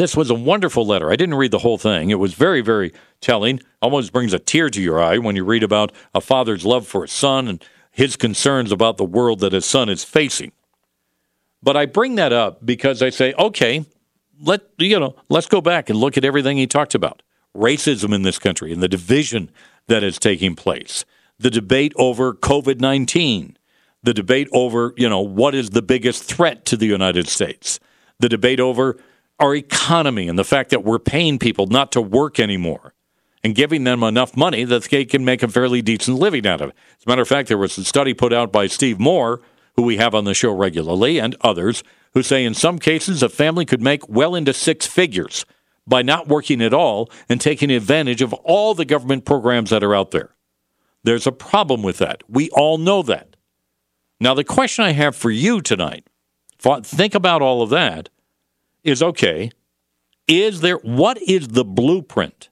this was a wonderful letter. I didn't read the whole thing. It was very, very telling. Almost brings a tear to your eye when you read about a father's love for his son and his concerns about the world that his son is facing. But I bring that up because I say, okay, let you know, let's go back and look at everything he talked about. Racism in this country and the division that is taking place. The debate over COVID-19, the debate over, you know, what is the biggest threat to the United States. The debate over our economy and the fact that we're paying people not to work anymore and giving them enough money that they can make a fairly decent living out of it. As a matter of fact, there was a study put out by Steve Moore, who we have on the show regularly, and others, who say in some cases a family could make well into six figures by not working at all and taking advantage of all the government programs that are out there. There's a problem with that. We all know that. Now, the question I have for you tonight, think about all of that is okay, is there what is the blueprint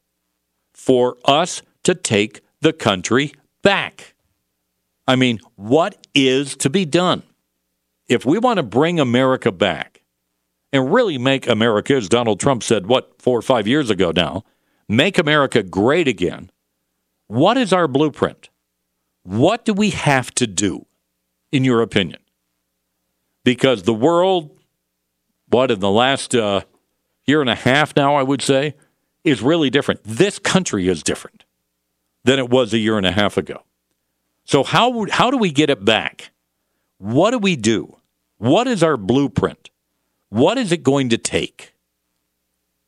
for us to take the country back? I mean, what is to be done? If we want to bring America back and really make America, as Donald Trump said, what, four or five years ago now, make America great again, what is our blueprint? What do we have to do? in your opinion? Because the world, what, in the last uh, year and a half now, I would say, is really different. This country is different than it was a year and a half ago. So, how, how do we get it back? What do we do? What is our blueprint? What is it going to take?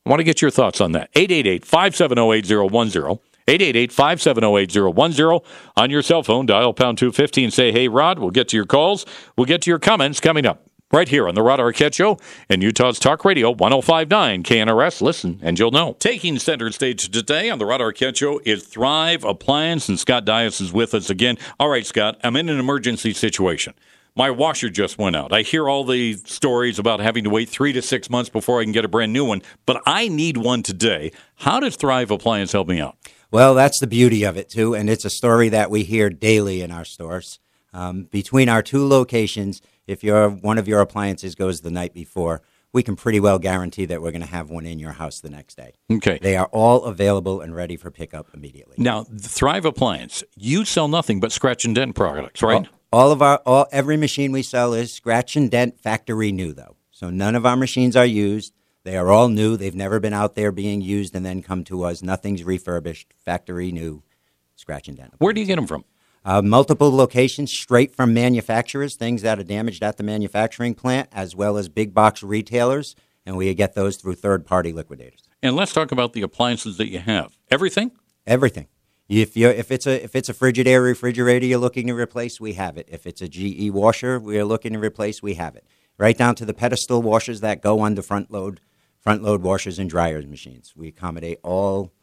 I want to get your thoughts on that. 888 570 8010. 888 570 8010. On your cell phone, dial pound 250 and say, Hey, Rod, we'll get to your calls. We'll get to your comments coming up right here on the Rod Arquette Show and Utah's Talk Radio 1059 KNRS. Listen and you'll know. Taking center stage today on the Rod Arquette Show is Thrive Appliance, and Scott Dias is with us again. All right, Scott, I'm in an emergency situation. My washer just went out. I hear all the stories about having to wait three to six months before I can get a brand new one, but I need one today. How does Thrive Appliance help me out? Well, that's the beauty of it, too. And it's a story that we hear daily in our stores. Um, between our two locations, if your one of your appliances goes the night before, we can pretty well guarantee that we're going to have one in your house the next day. Okay. They are all available and ready for pickup immediately. Now, Thrive Appliance, you sell nothing but scratch and dent products, right? All, all of our all every machine we sell is scratch and dent factory new though. So none of our machines are used. They are all new. They've never been out there being used and then come to us. Nothing's refurbished. Factory new, scratch and dent. Where do you get them from? Uh, multiple locations straight from manufacturers, things that are damaged at the manufacturing plant, as well as big box retailers, and we get those through third party liquidators. And let's talk about the appliances that you have. Everything? Everything. If you if it's a if it's a Frigidaire refrigerator you're looking to replace, we have it. If it's a GE washer we're looking to replace, we have it. Right down to the pedestal washers that go on the front load front load washers and dryers machines. We accommodate all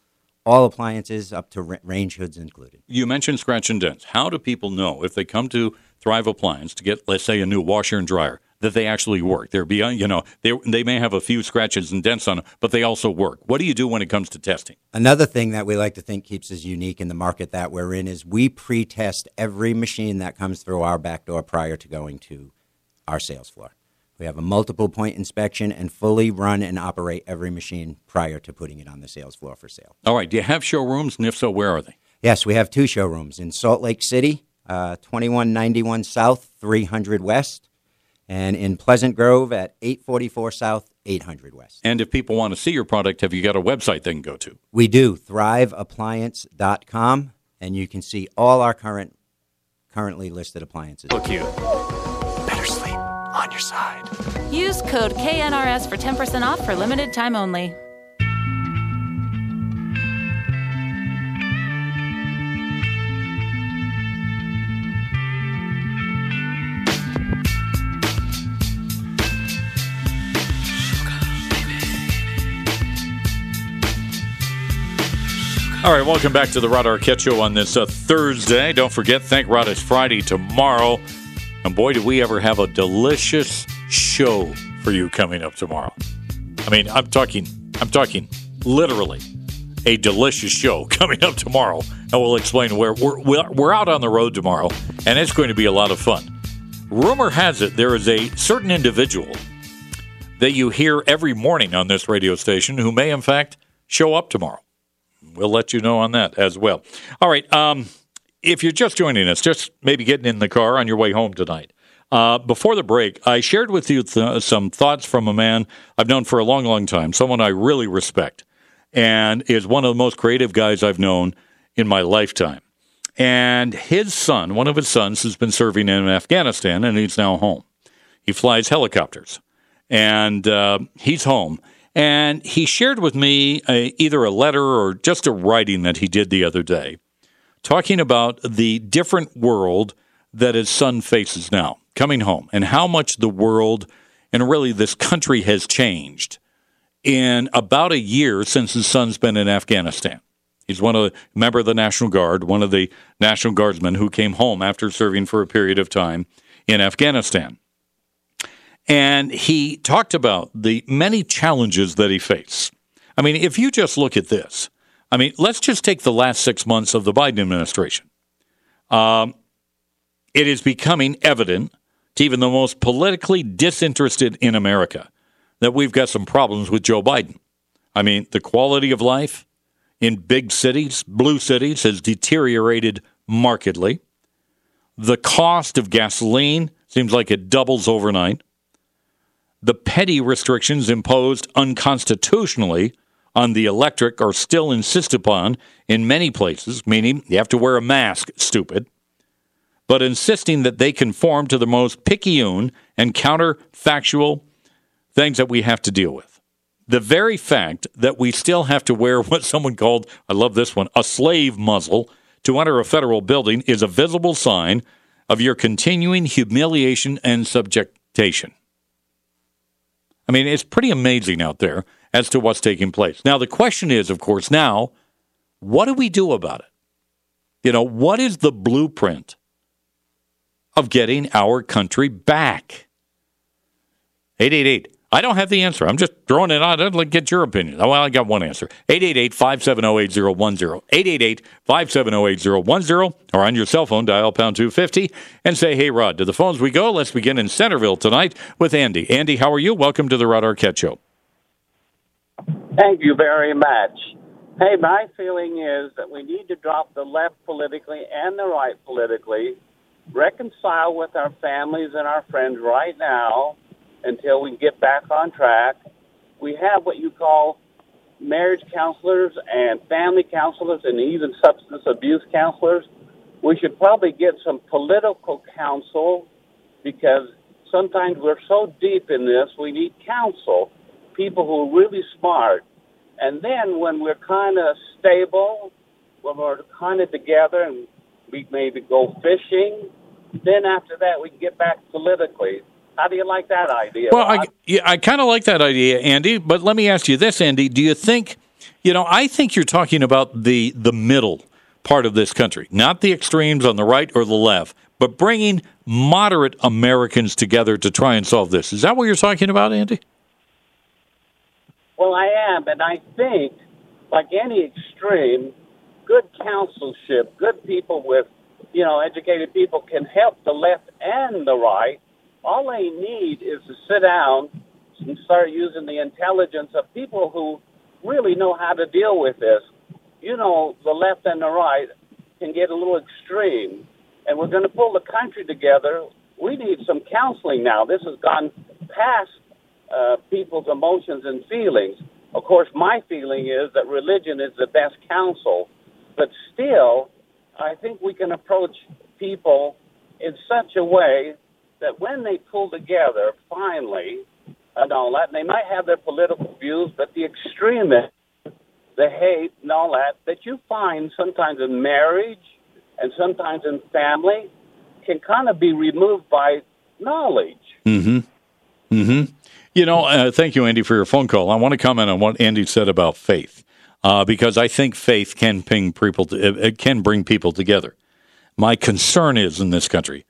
all appliances up to ra- range hoods included. You mentioned scratch and dents. How do people know if they come to Thrive Appliance to get, let's say, a new washer and dryer, that they actually work? They're beyond, uh, you know, they, they may have a few scratches and dents on them, but they also work. What do you do when it comes to testing? Another thing that we like to think keeps us unique in the market that we're in is we pre-test every machine that comes through our back door prior to going to our sales floor. We have a multiple point inspection and fully run and operate every machine prior to putting it on the sales floor for sale. All right. Do you have showrooms? And if so, where are they? Yes, we have two showrooms in Salt Lake City, uh, 2191 South, 300 West, and in Pleasant Grove at 844 South, 800 West. And if people want to see your product, have you got a website they can go to? We do, thriveappliance.com, and you can see all our current currently listed appliances. Look you. Better sleep on your side. Use code KNRS for 10% off for limited time only. All right, welcome back to the Rod Arquette Show on this uh, Thursday. Don't forget, thank Rod, it's Friday tomorrow. And boy, do we ever have a delicious show for you coming up tomorrow. I mean, I'm talking, I'm talking literally a delicious show coming up tomorrow. And we'll explain where we're, we're, out on the road tomorrow, and it's going to be a lot of fun. Rumor has it there is a certain individual that you hear every morning on this radio station who may, in fact, show up tomorrow. We'll let you know on that as well. All right. Um, if you're just joining us, just maybe getting in the car on your way home tonight. Uh, before the break, I shared with you th- some thoughts from a man I've known for a long, long time, someone I really respect, and is one of the most creative guys I've known in my lifetime. And his son, one of his sons, has been serving in Afghanistan, and he's now home. He flies helicopters, and uh, he's home. And he shared with me a, either a letter or just a writing that he did the other day, talking about the different world that his son faces now, coming home, and how much the world and really this country has changed in about a year since his son's been in Afghanistan. He's one of the member of the National Guard, one of the National Guardsmen who came home after serving for a period of time in Afghanistan. And he talked about the many challenges that he faced. I mean, if you just look at this, I mean, let's just take the last six months of the Biden administration. Um, it is becoming evident to even the most politically disinterested in America that we've got some problems with Joe Biden. I mean, the quality of life in big cities, blue cities, has deteriorated markedly. The cost of gasoline seems like it doubles overnight. The petty restrictions imposed unconstitutionally on the electric are still insisted upon in many places, meaning you have to wear a mask, stupid, but insisting that they conform to the most picayune and counterfactual things that we have to deal with. The very fact that we still have to wear what someone called, I love this one, a slave muzzle to enter a federal building is a visible sign of your continuing humiliation and subjectation. I mean, it's pretty amazing out there as to what's taking place. Now, the question is, of course, now, what do we do about it? You know, what is the blueprint of getting our country back? 888. I don't have the answer. I'm just throwing it out. I'd like to get your opinion. Oh, well, I got one answer. 888-570-8010. 888-570-8010. Or on your cell phone, dial pound 250 and say, hey, Rod. To the phones we go. Let's begin in Centerville tonight with Andy. Andy, how are you? Welcome to the Rod Arquette Show. Thank you very much. Hey, my feeling is that we need to drop the left politically and the right politically, reconcile with our families and our friends right now until we get back on track. We have what you call marriage counselors and family counselors and even substance abuse counselors. We should probably get some political counsel because sometimes we're so deep in this, we need counsel, people who are really smart. And then when we're kind of stable, when we're kind of together and we maybe go fishing, then after that we can get back politically. How do you like that idea? Well, I, yeah, I kind of like that idea, Andy. But let me ask you this, Andy: Do you think, you know, I think you're talking about the the middle part of this country, not the extremes on the right or the left, but bringing moderate Americans together to try and solve this. Is that what you're talking about, Andy? Well, I am, and I think, like any extreme, good counselship, good people with, you know, educated people can help the left and the right. All they need is to sit down and start using the intelligence of people who really know how to deal with this. You know, the left and the right can get a little extreme, and we're going to pull the country together. We need some counseling now. This has gone past uh, people's emotions and feelings. Of course, my feeling is that religion is the best counsel, but still, I think we can approach people in such a way that when they pull together, finally, and all that, and they might have their political views, but the extremists, the hate, and all that, that you find sometimes in marriage and sometimes in family can kind of be removed by knowledge. Mm-hmm. Mm-hmm. You know, uh, thank you, Andy, for your phone call. I want to comment on what Andy said about faith, uh, because I think faith can bring people to, it can bring people together. My concern is in this country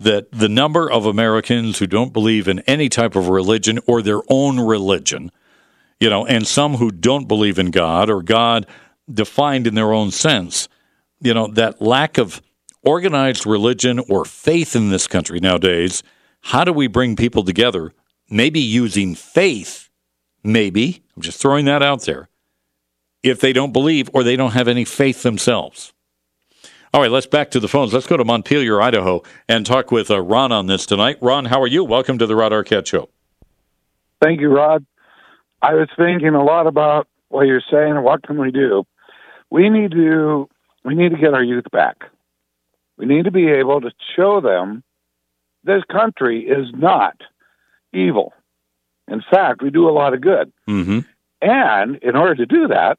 that the number of Americans who don't believe in any type of religion or their own religion, you know, and some who don't believe in God or God defined in their own sense, you know, that lack of organized religion or faith in this country nowadays. How do we bring people together? Maybe using faith, maybe, I'm just throwing that out there, if they don't believe or they don't have any faith themselves. All right, let's back to the phones. Let's go to Montpelier, Idaho, and talk with uh, Ron on this tonight. Ron, how are you? Welcome to the Rod Arquette Show. Thank you, Rod. I was thinking a lot about what you're saying what can we do. We need to we need to get our youth back. We need to be able to show them this country is not evil. In fact, we do a lot of good. Mm-hmm. And in order to do that,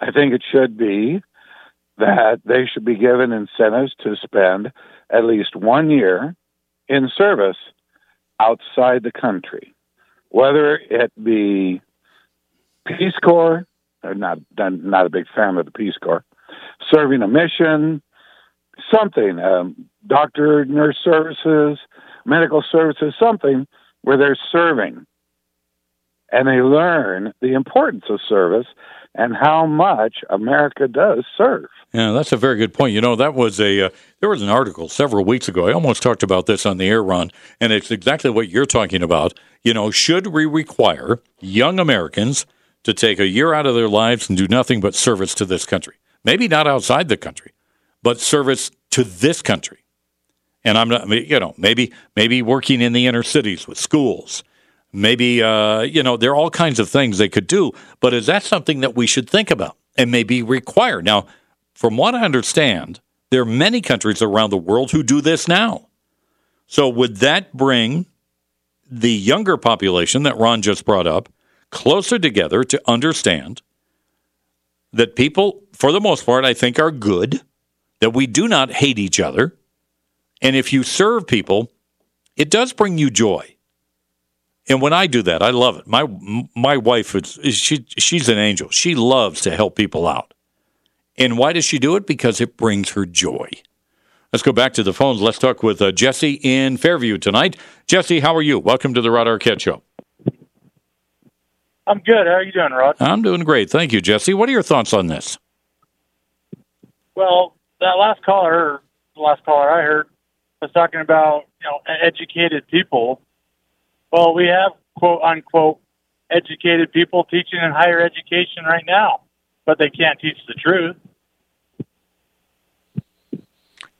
I think it should be that they should be given incentives to spend at least one year in service outside the country, whether it be Peace Corps. I'm not not a big fan of the Peace Corps. Serving a mission, something, um, doctor, nurse services, medical services, something where they're serving, and they learn the importance of service and how much America does serve. Yeah, that's a very good point. You know, that was a uh, there was an article several weeks ago. I almost talked about this on the air Ron, and it's exactly what you're talking about. You know, should we require young Americans to take a year out of their lives and do nothing but service to this country? Maybe not outside the country, but service to this country. And I'm not, you know, maybe maybe working in the inner cities with schools. Maybe uh, you know, there are all kinds of things they could do. But is that something that we should think about and maybe require? Now, from what I understand, there are many countries around the world who do this now. So would that bring the younger population that Ron just brought up closer together to understand that people, for the most part, I think are good, that we do not hate each other. And if you serve people, it does bring you joy. And when I do that, I love it. My my wife is she she's an angel. She loves to help people out. And why does she do it? Because it brings her joy. Let's go back to the phones. Let's talk with uh, Jesse in Fairview tonight. Jesse, how are you? Welcome to the Rod Arquette Show. I'm good. How are you doing, Rod? I'm doing great. Thank you, Jesse. What are your thoughts on this? Well, that last caller, the last caller I heard, was talking about you know educated people. Well, we have quote unquote educated people teaching in higher education right now, but they can't teach the truth.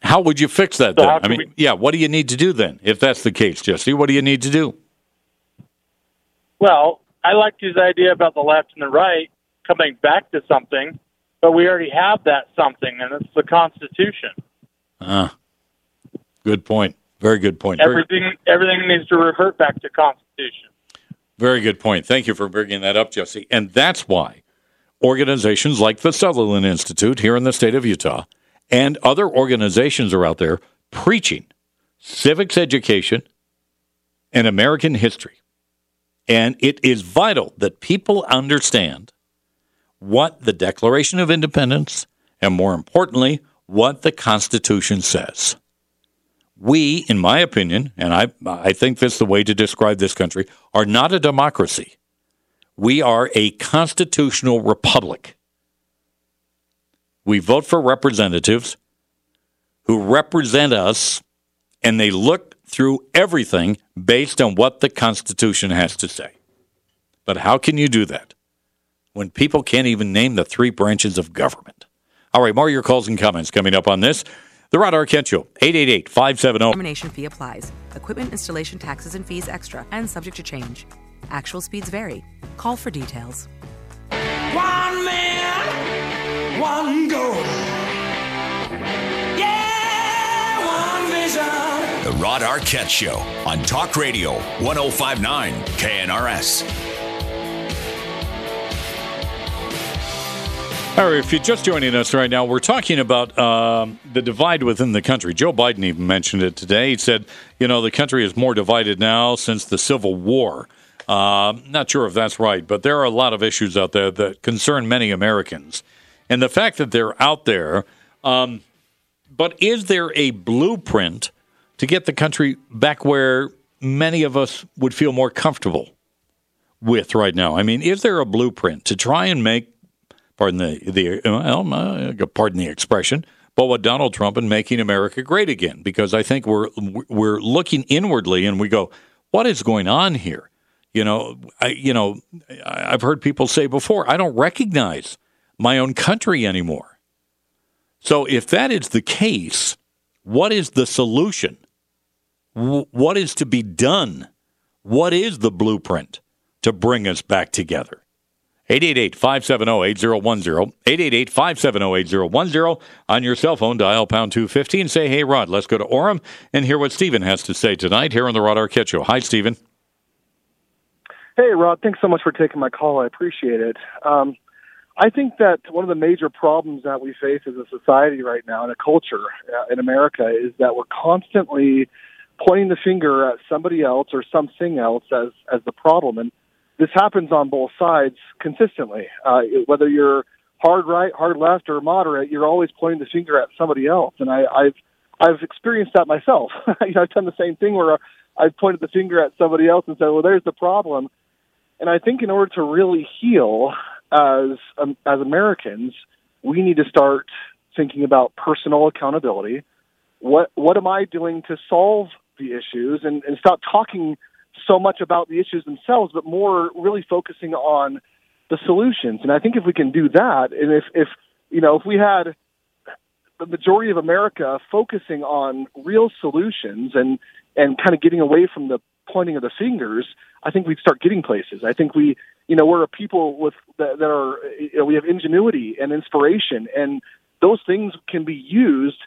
How would you fix that So then? I mean, we- yeah, what do you need to do then? If that's the case, Jesse, what do you need to do? Well, I liked his idea about the left and the right coming back to something, but we already have that something, and it's the Constitution. Ah, good point. Very good point. Very, Everything everything needs to revert back to Constitution. very good point. Thank you for bringing that up, Jesse. And that's why organizations like the Sutherland Institute here in the state of Utah and other organizations are out there preaching civics education and American history. And it is vital that people understand what the Declaration of Independence and, more importantly, what the Constitution says. We, in my opinion, and I, I think that's the way to describe this country, are not a democracy. We are a constitutional republic. We vote for representatives who represent us, and they look through everything based on what the Constitution has to say. But how can you do that when people can't even name the three branches of government? All right, more of your calls and comments coming up on this. The Rod Arquette Show, 888 570 Termination fee applies. Equipment installation taxes and fees extra and subject to change. Actual speeds vary. Call for details. One man, one goal. Yeah, one vision. The Rod Arquette Show on Talk Radio 1059 KNRS. All right, if you're just joining us right now, we're talking about um, the divide within the country. Joe Biden even mentioned it today. He said, you know, the country is more divided now since the Civil War. Uh, not sure if that's right, but there are a lot of issues out there that concern many Americans. And the fact that they're out there, um, but is there a blueprint to get the country back where many of us would feel more comfortable with right now? I mean, is there a blueprint to try and make pardon the the well, uh, pardon the expression, but what Donald Trump and making America great again? Because I think we're we're looking inwardly and we go, what is going on here? You know, I you know, I've heard people say before, I don't recognize my own country anymore. So if that is the case, what is the solution? Wh- What is to be done? What is the blueprint to bring us back together? 888-570-8010, 888-570-8010. On your cell phone, dial pound 250 and say, hey, Rod, let's go to Orem and hear what Stephen has to say tonight here on the Rod Arquette Show. Hi, Stephen. Hey, Rod, thanks so much for taking my call. I appreciate it. Um, I think that one of the major problems that we face as a society right now and a culture uh, in America is that we're constantly pointing the finger at somebody else or something else as, as the problem. And this happens on both sides consistently. Uh, whether you're hard right, hard left, or moderate, you're always pointing the finger at somebody else. And I, I've I've experienced that myself. you know, I've done the same thing where I've pointed the finger at somebody else and said, "Well, there's the problem." And I think in order to really heal as um, as Americans, we need to start thinking about personal accountability. What what am I doing to solve the issues, and, and stop talking so much about the issues themselves, but more really focusing on the solutions. And I think if we can do that, and if if you know if we had the majority of America focusing on real solutions and and kind of getting away from the pointing of the fingers, I think we'd start getting places. I think we, you know, we're a people with that, that are, you know, we have ingenuity and inspiration, and those things can be used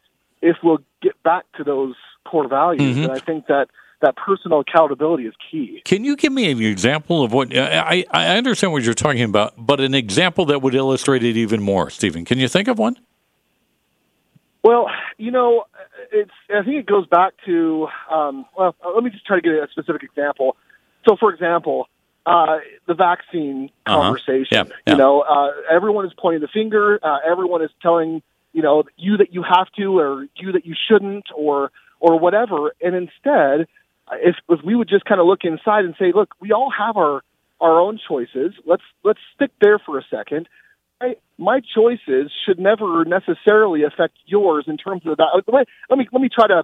if we'll get back to those core values. Mhm. And I think that that personal accountability is key. Can you give me an example of what I, I understand what you're talking about, but an example that would illustrate it even more, Stephen? Can you think of one? Well, you know, it's. I think it goes back to. Um, well, let me just try to get a specific example. So, for example, uh, the vaccine Uh-huh. conversation. Yeah, yeah. You know, uh, everyone is pointing the finger. Uh, everyone is telling you know you that you have to, or you that you shouldn't, or or whatever. And instead, if if we would just kind of look inside and say, look, we all have our our own choices. Let's let's stick there for a second. I, my choices should never necessarily affect yours in terms of that. Let let me let me try to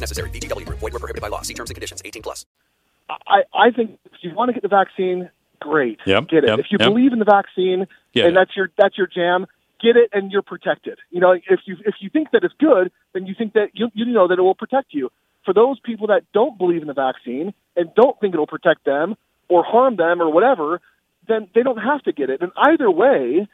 necessary. VGW Group. Void were prohibited by law. See terms and conditions. 18 plus. I, I think if you want to get the vaccine, great, Yep, get it. yep, if you yep. believe in the vaccine Get and it. that's your that's your jam, get it and you're protected. You know, if you if you think that it's good, then you think that you you know that it will protect you. For those people that don't believe in the vaccine and don't think it'll protect them or harm them or whatever, then they don't have to get it. And either way,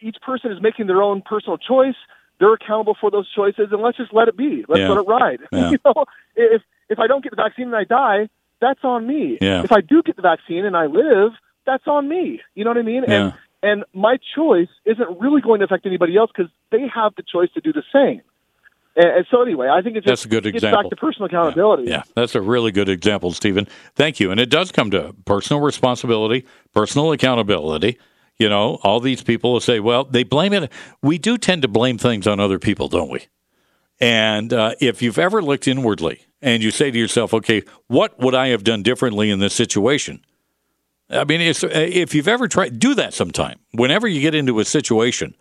each person is making their own personal choice. They're accountable for those choices, and let's just let it be. Let's Yeah. let it ride. Yeah. you know, if if I don't get the vaccine and I die, that's on me. Yeah. If I do get the vaccine and I live, that's on me. You know what I mean? Yeah. And and my choice isn't really going to affect anybody else because they have the choice to do the same. And, and so anyway, I think it That's just a good example. back to personal accountability. Yeah, that's a really good example, Stephen. Thank you. And it does come to personal responsibility, personal accountability. You know, all these people will say, well, they blame it. We do tend to blame things on other people, don't we? And uh, if you've ever looked inwardly and you say to yourself, okay, what would I have done differently in this situation? I mean, it's, if you've ever tried, do that sometime. Whenever you get into a situation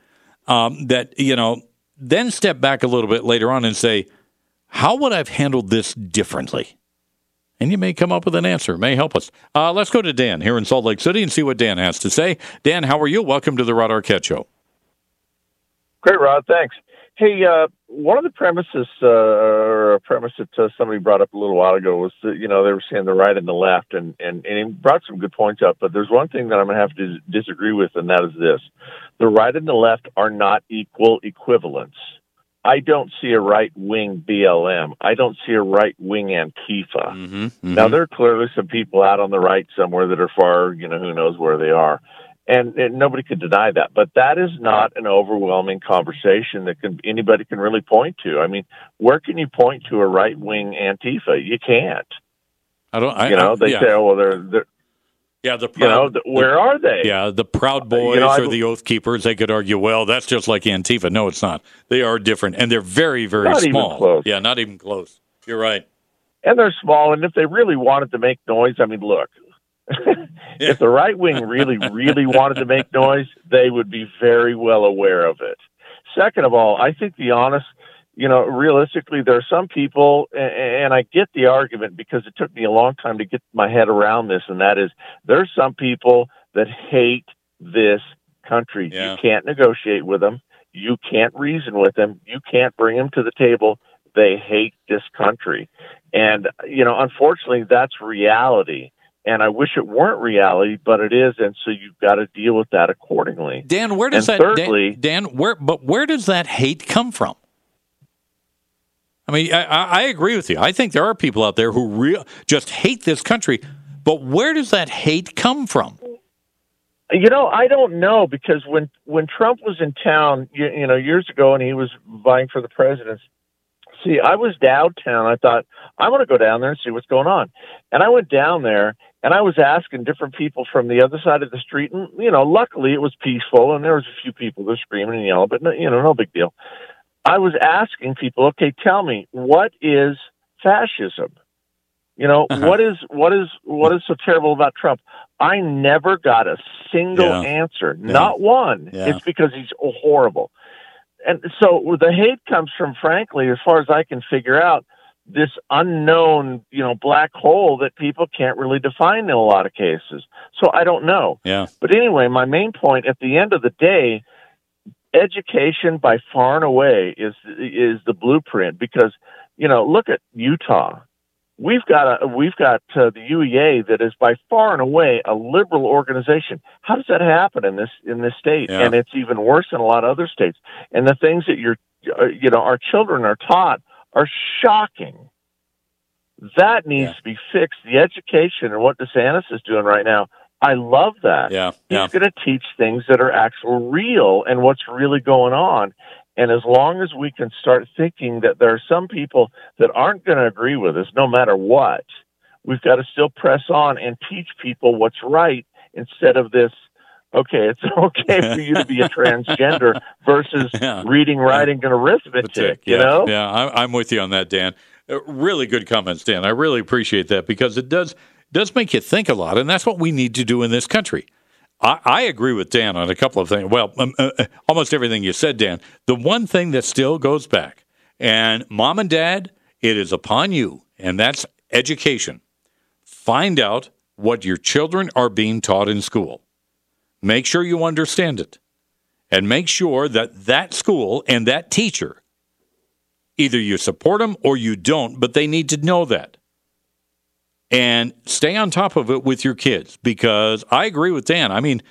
um, that, you know, then step back a little bit later on and say, how would I have handled this differently? And you may come up with an answer. May help us. Uh, let's go to Dan here in Salt Lake City and see what Dan has to say. Dan, how are you? Welcome to the Rod Arquette Show. Great, Rod. Thanks. Hey, uh, one of the premises, uh, or a premise that uh, somebody brought up a little while ago was that, you know, they were saying the right and the left, and, and, and he brought some good points up, but there's one thing that I'm going to have to disagree with, and that is this. The right and the left are not equal equivalents. I don't see a right wing BLM. I don't see a right wing Antifa. Mm-hmm, mm-hmm. Now, there are clearly some people out on the right somewhere that are far, you know, who knows where they are. And, and nobody could deny that. But that is not an overwhelming conversation that can anybody can really point to. I mean, where can you point to a right wing Antifa? You can't. I don't. I, you know, I- they yeah. say, "Oh, well, they're, they're Yeah, the you know, proud, the, where are they?" Yeah, the Proud Boys You know, or the Oath Keepers. They could argue, well, that's just like Antifa. No, it's not. They are different, and they're very, very Not even small. close. Yeah, not even close. You're right. and they're small. And if they really wanted to make noise, I mean, look, if the right wing really, really wanted to make noise, they would be very well aware of it. Second of all, I think the honest, you know, realistically, there are some people, and I get the argument because it took me a long time to get my head around this, and that is there's some people that hate this country. You can't negotiate with them. You can't reason with them. You can't bring them to the table. They hate this country. And, you know, unfortunately, that's reality. And I wish it weren't reality, but it is. And so you've got to deal with that accordingly. Dan, where does and that thirdly, Dan, Dan, where but where does that hate come from? I mean, I, I agree with you. I think there are people out there who real just hate this country, but where does that hate come from? You know, I don't know because when when Trump was in town, you, you know, years ago, and he was vying for the presidency. See, I was downtown. I thought I want to go down there and see what's going on, and I went down there and I was asking different people from the other side of the street, and you know, luckily it was peaceful, and there was a few people that were screaming and yelling, but no, you know, no big deal. I was asking people, okay, tell me what is fascism? You know, Uh-huh. what is what is what is so terrible about Trump? I never got a single Yeah. answer, Yeah. not one. Yeah. It's because he's horrible. And so the hate comes from, frankly, as far as I can figure out, this unknown, you know, black hole that people can't really define in a lot of cases. So I don't know. Yeah. But anyway, my main point at the end of the day, education by far and away is is the blueprint because you know look at Utah. We've got a we've got uh, the UEA that is by far and away a liberal organization. How does that happen in this in this state? Yeah. And it's even worse in a lot of other states. And the things that you're uh, you know our children are taught are shocking. That needs to be fixed. The education and what DeSantis is doing right now, I love that. Yeah, He's yeah. going to teach things that are actual real and what's really going on. And as long as we can start thinking that there are some people that aren't going to agree with us, no matter what, we've got to still press on and teach people what's right instead of this. Okay, it's okay for you to be a transgender versus Yeah. reading, writing, and arithmetic. You know, Yeah, I'm, I'm with you on that, Dan. Uh, really good comments, Dan. I really appreciate that because it does does make you think a lot, and that's what we need to do in this country. I, I agree with Dan on a couple of things. Well, um, uh, uh, almost everything you said, Dan. The one thing that still goes back, and mom and dad, it is upon you, and that's education. Find out what your children are being taught in school. Make sure you understand it, and make sure that that school and that teacher either you support them or you don't, but they need to know that. And stay on top of it with your kids because I agree with Dan. I mean,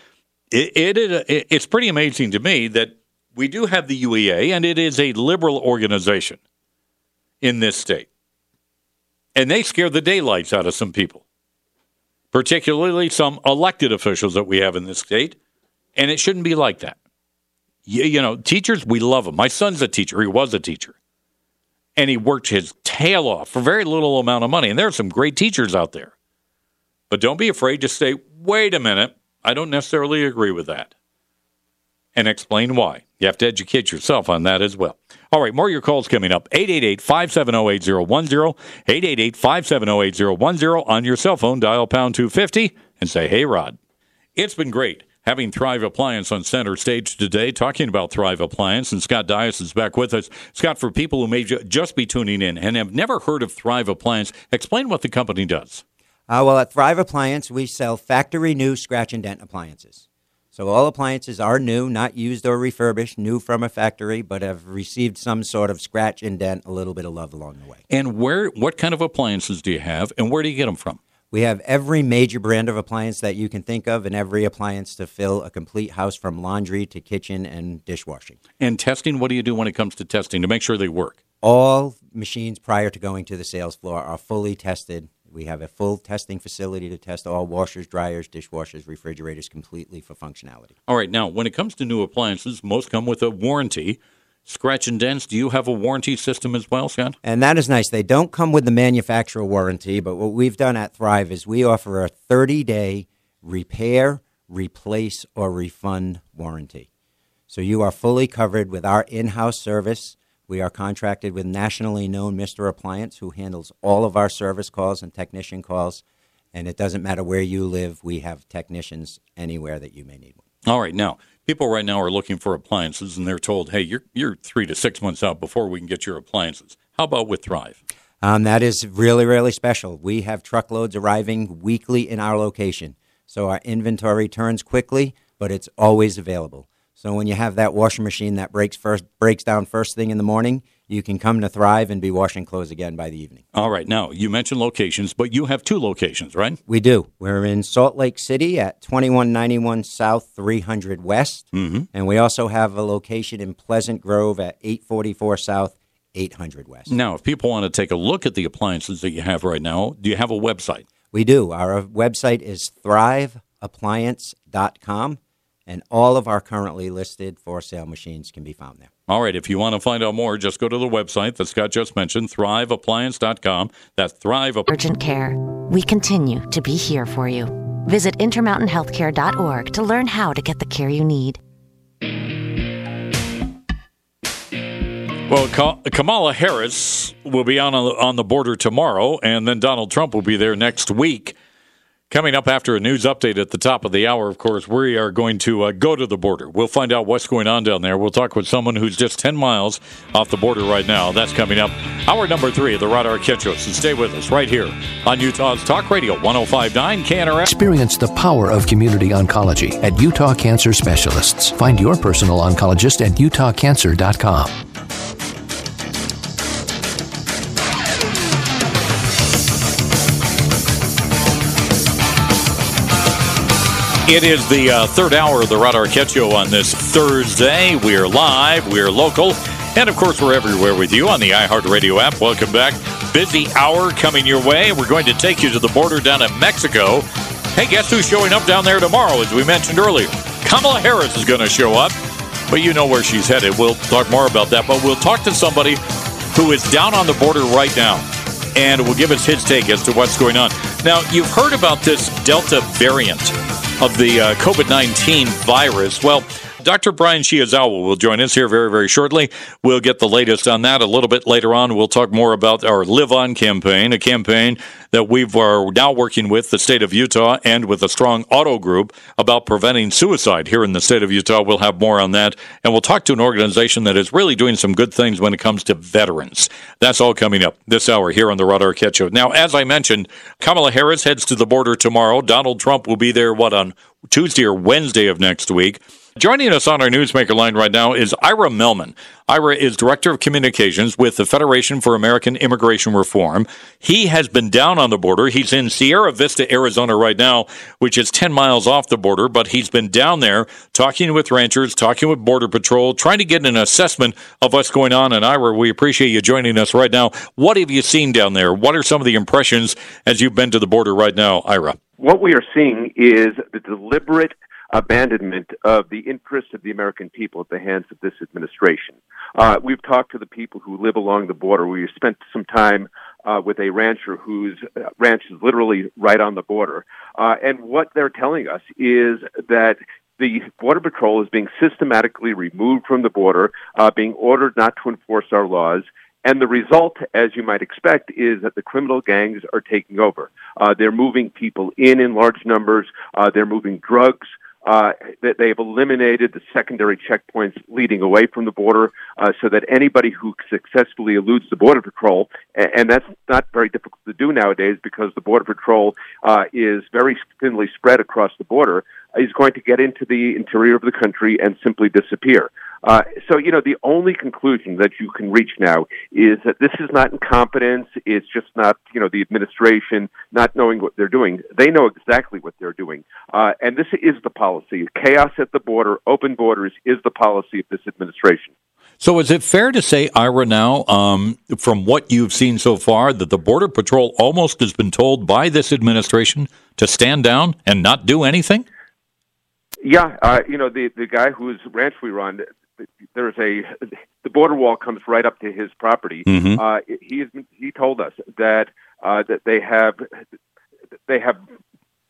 it, it, it it's pretty amazing to me that we do have the UEA and it is a liberal organization in this state. And they scare the daylights out of some people, particularly some elected officials that we have in this state. And it shouldn't be like that. You, you know, teachers, we love them. My son's a teacher. He was a teacher and he worked his tail off for very little amount of money. And there are some great teachers out there. But don't be afraid to say, wait a minute, I don't necessarily agree with that. And explain why. You have to educate yourself on that as well. All right, more of your calls coming up. 888 570 8010. 888 570 8010. On your cell phone, dial pound 250 and say, hey, Rod. It's been great having Thrive Appliance on center stage today, talking about Thrive Appliance. And Scott Dias is back with us. Scott, for people who may ju- just be tuning in and have never heard of Thrive Appliance, explain what the company does. Uh, well, at Thrive Appliance, we sell factory new scratch and dent appliances. So all appliances are new, not used or refurbished, new from a factory, but have received some sort of scratch and dent, a little bit of love along the way. And where, what kind of appliances do you have, and where do you get them from? We have every major brand of appliance that you can think of, and every appliance to fill a complete house from laundry to kitchen and dishwashing. And testing, what do you do when it comes to testing to make sure they work? All machines prior to going to the sales floor are fully tested. We have a full testing facility to test all washers, dryers, dishwashers, refrigerators completely for functionality. All right, now, when it comes to new appliances, most come with a warranty. Scratch and dents, do you have a warranty system as well, Scott? And that is nice. They don't come with the manufacturer warranty, but what we've done at Thrive is we offer a 30 day repair, replace, or refund warranty. So you are fully covered with our in house service. We are contracted with nationally known Mr. Appliance, who handles all of our service calls and technician calls. And it doesn't matter where you live, we have technicians anywhere that you may need one. All right, now people right now are looking for appliances, and they're told, "Hey, you're you're three to six months out before we can get your appliances." How about with Thrive? Um, that is really, really special. We have truckloads arriving weekly in our location. So our inventory turns quickly, but it's always available. So when you have that washing machine that breaks first breaks down first thing in the morning, you can come to Thrive and be washing clothes again by the evening. All right, now you mentioned locations, but you have two locations, right? We do. We're in Salt Lake City at 2191 South 300 West. Mm-hmm. And we also have a location in Pleasant Grove at 844 South 800 West. Now, if people want to take a look at the appliances that you have right now, do you have a website? We do. Our website is thriveappliance.com, and all of our currently listed for sale machines can be found there. All right, if you want to find out more, just go to the website that Scott just mentioned, thriveappliance.com. That's Thrive. Urgent care. We continue to be here for you. Visit intermountainhealthcare.org to learn how to get the care you need. Well, Kamala Harris will be on on the border tomorrow, and then Donald Trump will be there next week. Coming up after a news update at the top of the hour, of course, we are going to uh, go to the border. We'll find out what's going on down there. We'll talk with someone who's just 10 miles off the border right now. That's coming up. Hour number three of the Rod Arquette And stay with us right here on Utah's Talk Radio 1059 KNRS. Experience the power of community oncology at Utah Cancer Specialists. Find your personal oncologist at utahcancer.com. It is the uh, third hour of the Rod Arquette Show on this Thursday. We're live, we're local, and of course, we're everywhere with you on the iHeartRadio app. Welcome back. Busy hour coming your way. We're going to take you to the border down in Mexico. Hey, guess who's showing up down there tomorrow, as we mentioned earlier? Kamala Harris is going to show up, but you know where she's headed. We'll talk more about that, but we'll talk to somebody who is down on the border right now and will give us his take as to what's going on. Now, you've heard about this Delta variant of the uh, COVID 19 virus. Well, Dr. Brian Shiozawa will join us here very, very shortly. We'll get the latest on that a little bit later on. We'll talk more about our Live On campaign, a campaign that we are uh, now working with the state of Utah and with a strong auto group about preventing suicide here in the state of Utah. We'll have more on that. And we'll talk to an organization that is really doing some good things when it comes to veterans. That's all coming up this hour here on the Rod Arquette Show. Now, as I mentioned, Kamala Harris heads to the border tomorrow. Donald Trump will be there, what, on Tuesday or Wednesday of next week. Joining us on our newsmaker line right now is Ira Mehlman. Ira is Director of Communications with the Federation for American Immigration Reform. He has been down on the border. He's in Sierra Vista, Arizona right now, which is 10 miles off the border, but he's been down there talking with ranchers, talking with Border Patrol, trying to get an assessment of what's going on. And Ira, we appreciate you joining us right now. What have you seen down there? What are some of the impressions as you've been to the border right now, Ira? What we are seeing is the deliberate abandonment of the interests of the American people at the hands of this administration. Uh, we've talked to the people who live along the border. We spent some time uh, with a rancher whose uh, ranch is literally right on the border. Uh, and what they're telling us is that the Border Patrol is being systematically removed from the border, uh, being ordered not to enforce our laws. And the result, as you might expect, is that the criminal gangs are taking over. Uh, they're moving people in in large numbers. Uh, they're moving drugs uh, that they've eliminated the secondary checkpoints leading away from the border, uh, so that anybody who successfully eludes the border patrol, and, that's not very difficult to do nowadays because the border patrol uh, is very thinly spread across the border, is going to get into the interior of the country and simply disappear. Uh, so, you know, the only conclusion that you can reach now is that this is not incompetence. It's just not, you know, the administration not knowing what they're doing. They know exactly what they're doing. Uh, and this is the policy. Chaos at the border, open borders is the policy of this administration. So, is it fair to say, Ira, now, um, from what you've seen so far, that the Border Patrol almost has been told by this administration to stand down and not do anything? Yeah, uh, you know the the guy whose ranch we run, there's a the border wall comes right up to his property. Mm-hmm. Uh, he he told us that uh, that they have they have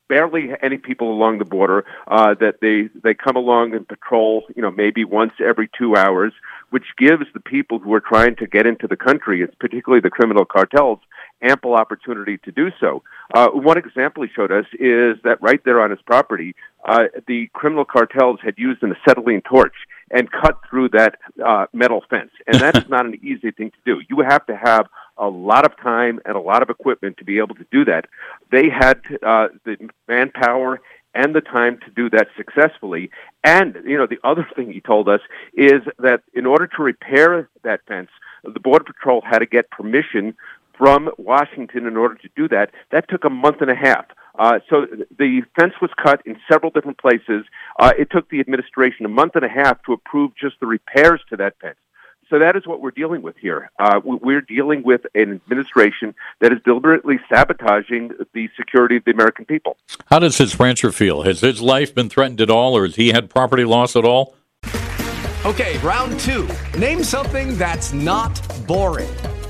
barely any people along the border. Uh, that they they come along and patrol, you know, maybe once every two hours, which gives the people who are trying to get into the country, it's particularly the criminal cartels, ample opportunity to do so. Uh, one example he showed us is that right there on his property, uh, the criminal cartels had used an acetylene torch and cut through that uh, metal fence. And that is not an easy thing to do. You have to have a lot of time and a lot of equipment to be able to do that. They had uh, the manpower and the time to do that successfully. And, you know, the other thing he told us is that in order to repair that fence, the Border Patrol had to get permission from Washington in order to do that. That took a month and a half. Uh, so the fence was cut in several different places. Uh, it took the administration a month and a half to approve just the repairs to that fence. So that is what we're dealing with here. Uh, we're dealing with an administration that is deliberately sabotaging the security of the American people. How does his rancher feel? Has his life been threatened at all, or has he had property loss at all? Okay, round two. Name something that's not boring.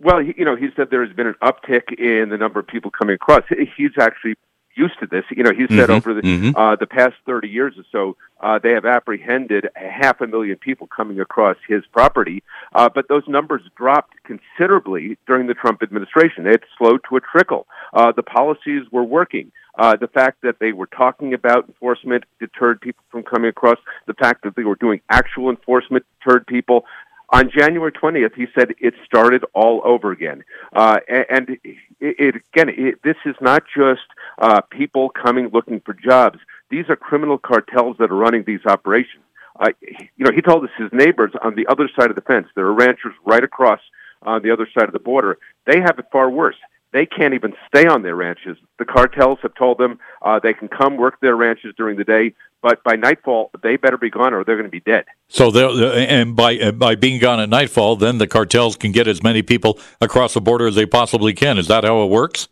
Well, you know, he said there has been an uptick in the number of people coming across. He's actually used to this. You know, he said Mhm, over the mhm. uh, the past 30 years or so, uh, they have apprehended a half a million people coming across his property. Uh, but those numbers dropped considerably during the Trump administration. It slowed to a trickle. Uh, the policies were working. Uh, the fact that they were talking about enforcement deterred people from coming across. The fact that they were doing actual enforcement deterred people. On January 20th, he said it started all over again. Uh, and it, it again, it, this is not just uh, people coming looking for jobs. These are criminal cartels that are running these operations. Uh, you know, he told us his neighbors on the other side of the fence, there are ranchers right across on the other side of the border. They have it far worse. They can't even stay on their ranches. The cartels have told them uh, they can come work their ranches during the day, but by nightfall they better be gone or they're going to be dead. So and by by being gone at nightfall, then the cartels can get as many people across the border as they possibly can. Is that how it works?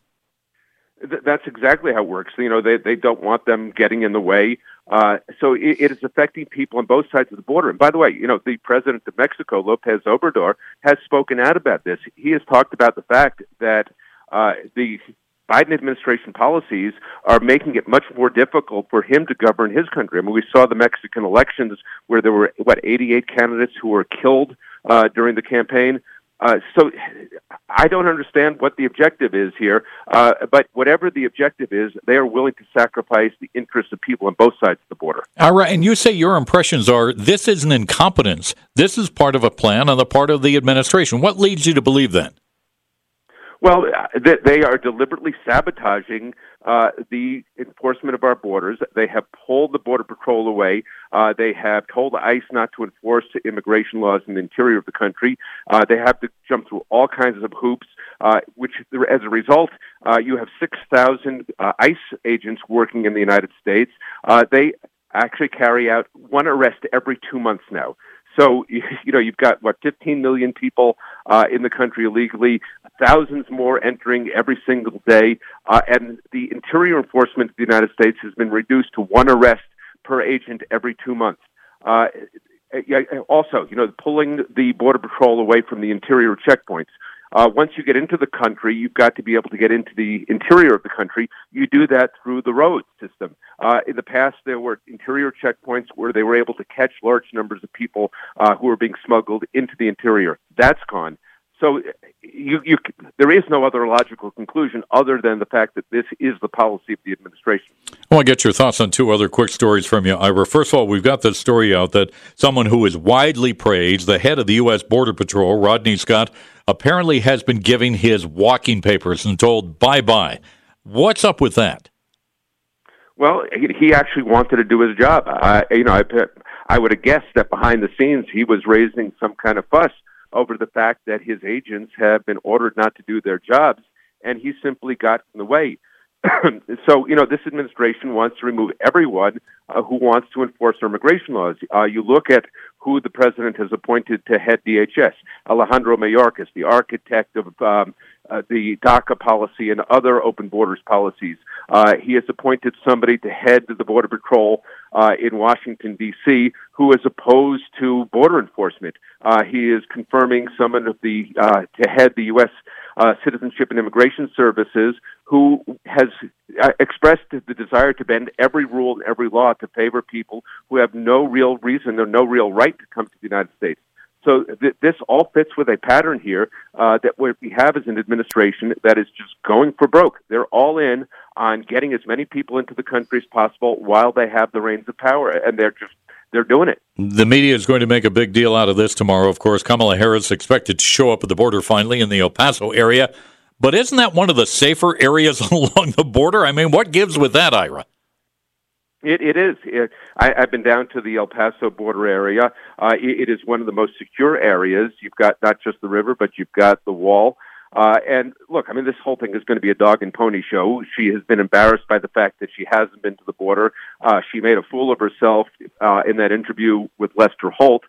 Th- that's exactly how it works. You know, they they don't want them getting in the way. Uh, so it, it is affecting people on both sides of the border. And by the way, you know, the president of Mexico, Lopez Obrador, has spoken out about this. He has talked about the fact that uh, the Biden administration policies are making it much more difficult for him to govern his country. I mean, we saw the Mexican elections where there were what 88 candidates who were killed uh, during the campaign. Uh, so I don't understand what the objective is here, uh, but whatever the objective is, they are willing to sacrifice the interests of people on both sides of the border. All right, and you say your impressions are this is an incompetence. This is part of a plan on the part of the administration. What leads you to believe that? Well, uh, they, are deliberately sabotaging uh, the enforcement of our borders. They have pulled the Border Patrol away. Uh, they have told ICE not to enforce immigration laws in the interior of the country. Uh, they have to jump through all kinds of hoops, uh, which, as a result, uh, you have 6,000 uh, ICE agents working in the United States. Uh, they actually carry out one arrest every two months now. So you know you've got what 15 million people uh, in the country illegally, thousands more entering every single day, uh, and the interior enforcement of the United States has been reduced to one arrest per agent every two months. Uh, also, you know, pulling the border patrol away from the interior checkpoints. Uh, once you get into the country, you've got to be able to get into the interior of the country. You do that through the road system. Uh, in the past, there were interior checkpoints where they were able to catch large numbers of people uh, who were being smuggled into the interior. That's gone. So uh, you, you, there is no other logical conclusion other than the fact that this is the policy of the administration. I want to get your thoughts on two other quick stories from you, Ira. First of all, we've got this story out that someone who is widely praised, the head of the U.S. Border Patrol, Rodney Scott, apparently has been giving his walking papers and told bye bye. What's up with that? Well, he, he actually wanted to do his job. I, you know, I, I would have guessed that behind the scenes he was raising some kind of fuss over the fact that his agents have been ordered not to do their jobs, and he simply got in the way. so, you know, this administration wants to remove everyone uh, who wants to enforce immigration laws. Uh, you look at who the president has appointed to head DHS, Alejandro Mayorkas, the architect of um, uh, the DACA policy and other open borders policies. Uh, he has appointed somebody to head the Border Patrol uh, in Washington, D.C., who is opposed to border enforcement. Uh, he is confirming someone of the uh, to head the U.S. Uh, Citizenship and Immigration Services, who has expressed the desire to bend every rule and every law to favor people who have no real reason or no real right to come to the United States. So th- this all fits with a pattern here uh, that what we have is an administration that is just going for broke. They're all in on getting as many people into the country as possible while they have the reins of power, and they're just they're doing it. The media is going to make a big deal out of this tomorrow. Of course, Kamala Harris expected to show up at the border finally in the El Paso area. But isn't that one of the safer areas along the border? I mean, what gives with that, Ira? It, it is. It, I, I've been down to the El Paso border area. Uh, it, it is one of the most secure areas. You've got not just the river, but you've got the wall. Uh, and look, I mean, this whole thing is going to be a dog and pony show. She has been embarrassed by the fact that she hasn't been to the border. Uh, she made a fool of herself uh, in that interview with Lester Holt.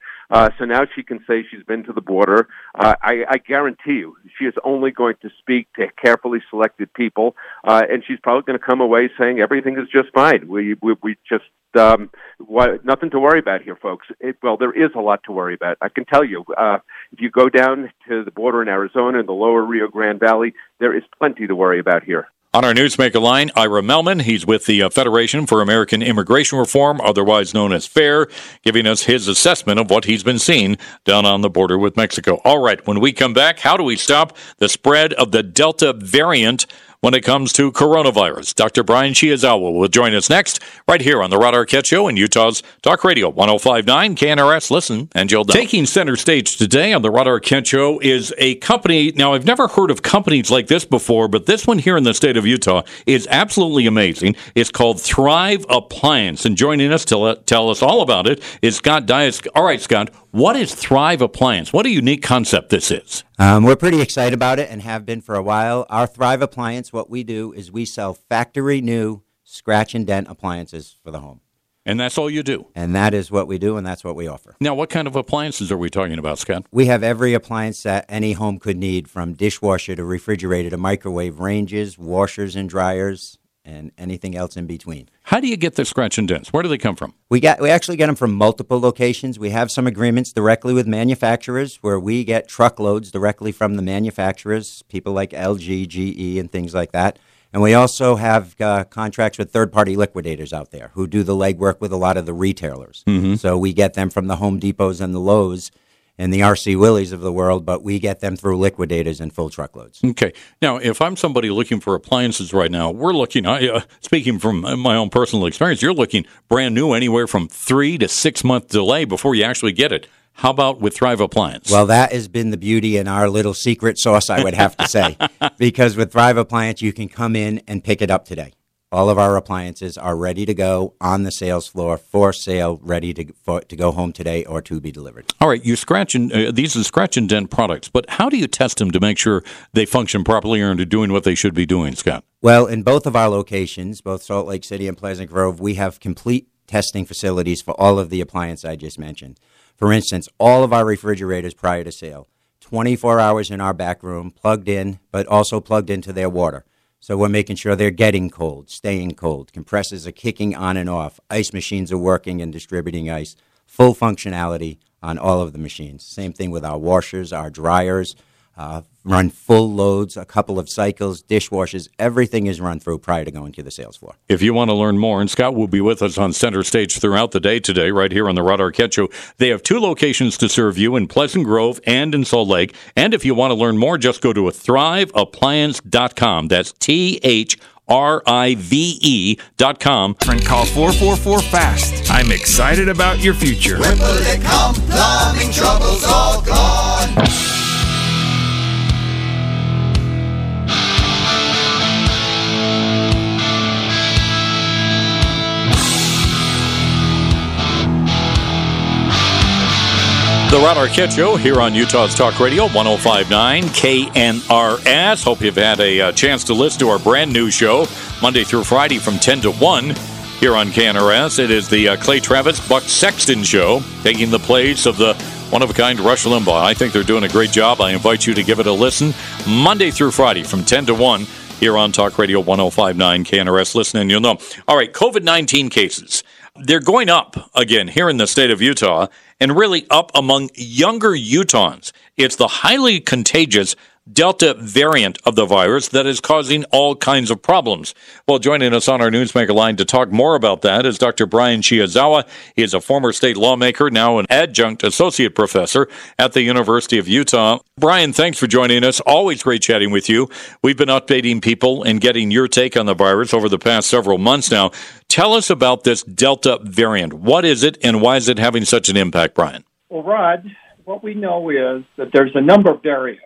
So now she can say she's been to the border. Uh, I, I guarantee you, she is only going to speak to carefully selected people, uh, and she's probably going to come away saying everything is just fine. We we, we just um, what, nothing to worry about here, folks. It, well, there is a lot to worry about. I can tell you. Uh, if you go down to the border in Arizona and the lower Rio Grande Valley, there is plenty to worry about here. On our Newsmaker line, Ira Mehlman. He's with the uh, Federation for American Immigration Reform, otherwise known as FAIR, giving us his assessment of what he's been seeing down on the border with Mexico. All right, when we come back, how do we stop the spread of the Delta variant? When it comes to coronavirus. Dr. Brian Shiozawa will join us next, right here on the Rod Arquette Show in Utah's Talk Radio 1059 KNRS. Listen and you'll. Taking center stage today on the Rod Arquette Show is a company. Now, I've never heard of companies like this before, but this one here in the state of Utah is absolutely amazing. It's called Thrive Appliance. And joining us to tell us all about it is Scott Dias. All right, Scott, what is Thrive Appliance? What a unique concept this is. Um, we're pretty excited about it and have been for a while. Our Thrive Appliance, what we do is we sell factory new scratch and dent appliances for the home. And that's all you do. And that is what we do, and that's what we offer. Now, what kind of appliances are we talking about, Scott? We have every appliance that any home could need, from dishwasher to refrigerator to microwave ranges, washers and dryers, and anything else in between. How do you get the scratch and dents? Where do they come from? We got we actually get them from multiple locations. We have some agreements directly with manufacturers where we get truckloads directly from the manufacturers, people like LG, GE, and things like that. And we also have uh, contracts with third party liquidators out there who do the legwork with a lot of the retailers. Mm-hmm. So we get them from the Home Depots and the Lowe's and the RC Willey's of the world, but we get them through liquidators and full truckloads. Okay. Now, if I'm somebody looking for appliances right now, we're looking, uh, speaking from my own personal experience, you're looking brand new anywhere from three to six month delay before you actually get it. How about with Thrive Appliance? Well, that has been the beauty and our little secret sauce, I would have to say. because with Thrive Appliance, you can come in and pick it up today. All of our appliances are ready to go on the sales floor for sale, ready to for, to go home today or to be delivered. All right, you scratch and uh, these are scratch and dent products, but how do you test them to make sure they function properly and are doing what they should be doing, Scott? Well, in both of our locations, both Salt Lake City and Pleasant Grove, we have complete testing facilities for all of the appliances I just mentioned. For instance, all of our refrigerators prior to sale, 24 hours in our back room, plugged in, but also plugged into their water. So we're making sure they're getting cold, staying cold. Compressors are kicking on and off. Ice machines are working and distributing ice. Full functionality on all of the machines. Same thing with our washers, our dryers. Uh, run full loads, a couple of cycles, dishwashers. Everything is run through prior to going to the sales floor. If you want to learn more, and Scott will be with us on center stage throughout the day today, right here on the Rod Arquette Show. They have two locations to serve you in Pleasant Grove and in Salt Lake. And if you want to learn more, just go to thriveappliance.com. That's T H R I V E dot com. And call 444 FAST. I'm excited about your future. When it come? Plumbing trouble's all gone. The Rod Arquette Show here on Utah's Talk Radio 1059 KNRS. Hope you've had a uh, chance to listen to our brand new show Monday through Friday from 10 to 1 here on KNRS. It is the uh, Clay Travis Buck Sexton Show, taking the place of the one of a kind Rush Limbaugh. I think they're doing a great job. I invite you to give it a listen Monday through Friday from 10 to 1 here on Talk Radio 1059 KNRS. Listen and you'll know. All right, COVID 19 cases. They're going up again here in the state of Utah and really up among younger Utahns. It's the highly contagious Delta variant of the virus that is causing all kinds of problems. Well, joining us on our Newsmaker line to talk more about that is Dr. Brian Shiozawa. He is a former state lawmaker, now an adjunct associate professor at the University of Utah. Brian, thanks for joining us. Always great chatting with you. We've been updating people and getting your take on the virus over the past several months now. Tell us about this Delta variant. What is it and why is it having such an impact, Brian? Well, Rod, what we know is that there's a number of variants,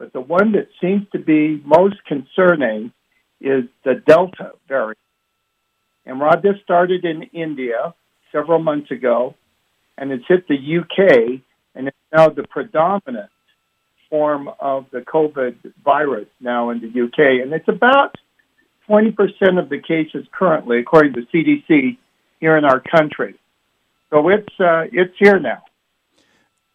but the one that seems to be most concerning is the Delta variant. And Rod, this started in India several months ago, and it's hit the UK, and it's now the predominant form of the COVID virus now in the UK. And it's about 20% of the cases currently, according to CDC, here in our country. So it's uh, it's here now.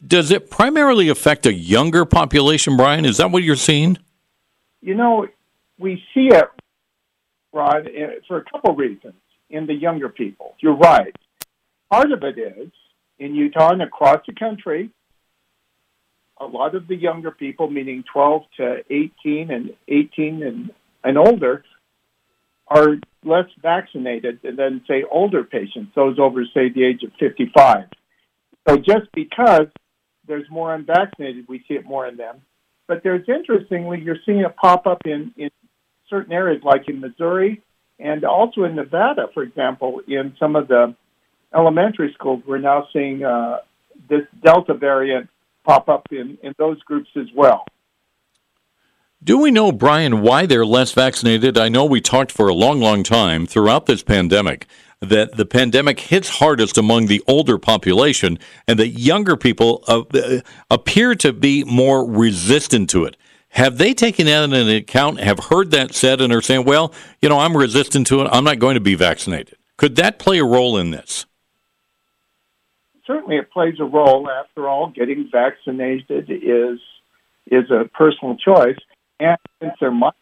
Does it primarily affect a younger population, Brian? Is that what you're seeing? You know, we see it, Rod, eh, for a couple reasons in the younger people. You're right. Part of it is in Utah and across the country, a lot of the younger people, meaning 12 to 18 and 18 and, and older, are less vaccinated than, say, older patients, those over, say, the age of 55. So just because there's more unvaccinated, we see it more in them. But there's interestingly, you're seeing it pop up in, in certain areas, like in Missouri and also in Nevada, for example, in some of the elementary schools, we're now seeing uh, this Delta variant pop up in, in those groups as well. Do we know, Brian, why they're less vaccinated? I know we talked for a long, long time throughout this pandemic that the pandemic hits hardest among the older population and that younger people uh, appear to be more resistant to it. Have they taken that into account, have heard that said, and are saying, well, you know, I'm resistant to it, I'm not going to be vaccinated? Could that play a role in this? Certainly, it plays a role. After all, getting vaccinated is is a personal choice, and since they're much,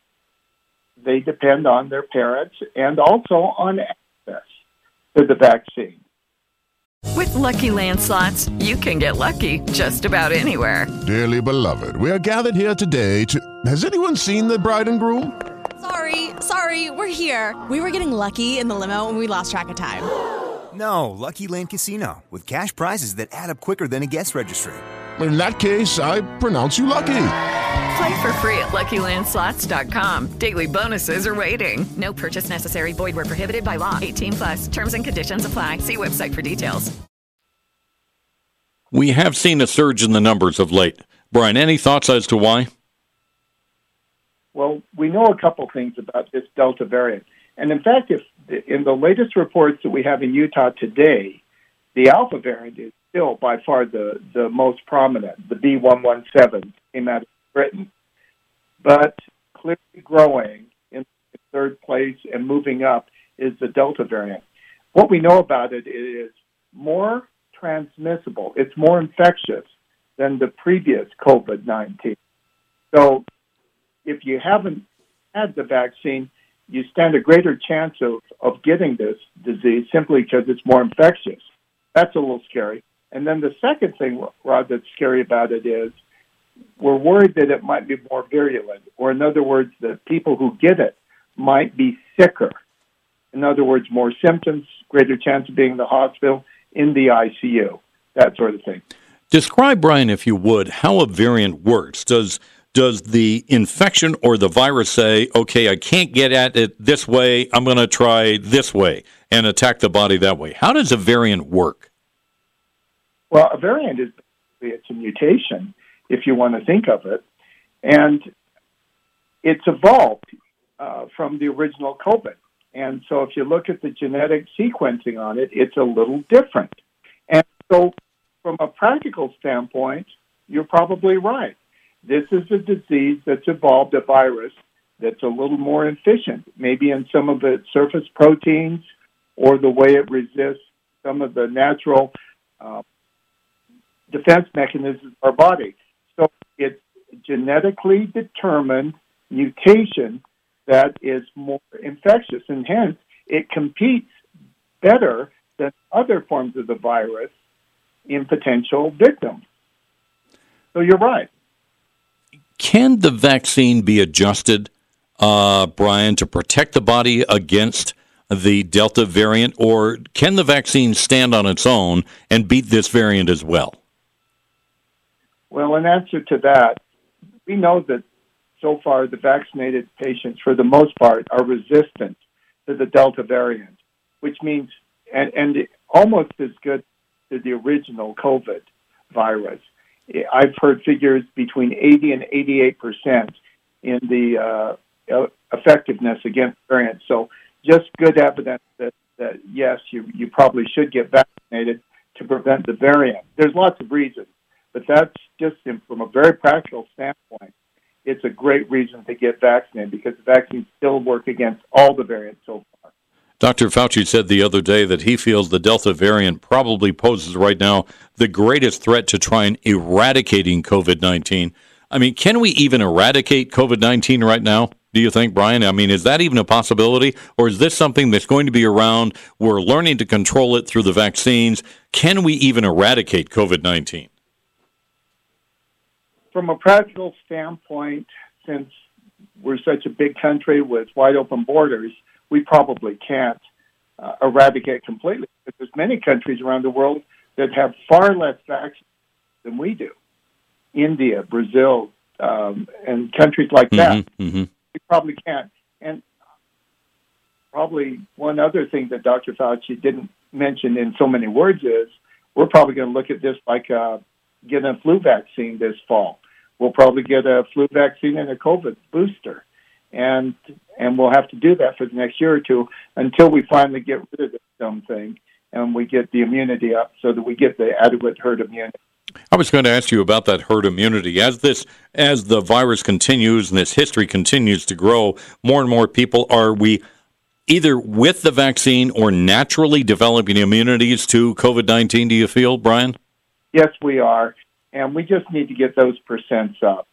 they depend on their parents and also on access to the vaccine. With lucky landslots, you can get lucky just about anywhere. Dearly beloved, we are gathered here today to. Has anyone seen the bride and groom? Sorry, sorry, we're here. We were getting lucky in the limo and we lost track of time. No, Lucky Land Casino, with cash prizes that add up quicker than a guest registry. In that case, I pronounce you lucky. Play for free at LuckyLandSlots.com. Daily bonuses are waiting. No purchase necessary. Void were prohibited by law. 18 plus. Terms and conditions apply. See website for details. We have seen a surge in the numbers of late. Brian, any thoughts as to why? Well, we know a couple things about this Delta variant. And in fact, if in the latest reports that we have in Utah today, the Alpha variant is still by far the, the most prominent. The B117 came out of Britain. But clearly growing in third place and moving up is the Delta variant. What we know about it is more transmissible, it's more infectious than the previous COVID 19. So if you haven't had the vaccine, you stand a greater chance of, of getting this disease simply because it's more infectious. That's a little scary. And then the second thing, Rod, that's scary about it is we're worried that it might be more virulent, or in other words, that people who get it might be sicker. In other words, more symptoms, greater chance of being in the hospital, in the ICU, that sort of thing. Describe, Brian, if you would, how a variant works. Does does the infection or the virus say, okay, I can't get at it this way, I'm going to try this way and attack the body that way? How does a variant work? Well, a variant is basically it's a mutation, if you want to think of it, and it's evolved uh, from the original COVID. And so, if you look at the genetic sequencing on it, it's a little different. And so, from a practical standpoint, you're probably right. This is a disease that's evolved a virus that's a little more efficient, maybe in some of its surface proteins or the way it resists some of the natural uh, defense mechanisms of our body. So it's genetically determined mutation that is more infectious, and hence it competes better than other forms of the virus in potential victims. So you're right. Can the vaccine be adjusted, uh, Brian, to protect the body against the Delta variant, or can the vaccine stand on its own and beat this variant as well? Well, in answer to that, we know that so far the vaccinated patients, for the most part, are resistant to the Delta variant, which means, and, and almost as good to the original COVID virus. I've heard figures between 80 and 88 percent in the uh, effectiveness against variants. So, just good evidence that, that yes, you, you probably should get vaccinated to prevent the variant. There's lots of reasons, but that's just from a very practical standpoint. It's a great reason to get vaccinated because the vaccines still work against all the variants so far. Dr. Fauci said the other day that he feels the Delta variant probably poses right now the greatest threat to try and eradicating COVID 19. I mean, can we even eradicate COVID 19 right now? Do you think, Brian? I mean, is that even a possibility? Or is this something that's going to be around? We're learning to control it through the vaccines. Can we even eradicate COVID 19? From a practical standpoint, since we're such a big country with wide open borders, we probably can't uh, eradicate completely. But there's many countries around the world that have far less vaccines than we do. India, Brazil, um, and countries like that. Mm-hmm. We probably can't. And probably one other thing that Dr. Fauci didn't mention in so many words is we're probably going to look at this like uh, getting a flu vaccine this fall. We'll probably get a flu vaccine and a COVID booster, and and we'll have to do that for the next year or two until we finally get rid of this dumb thing and we get the immunity up so that we get the adequate herd immunity. I was going to ask you about that herd immunity as this as the virus continues and this history continues to grow. More and more people are we either with the vaccine or naturally developing immunities to COVID nineteen. Do you feel, Brian? Yes, we are, and we just need to get those percents up.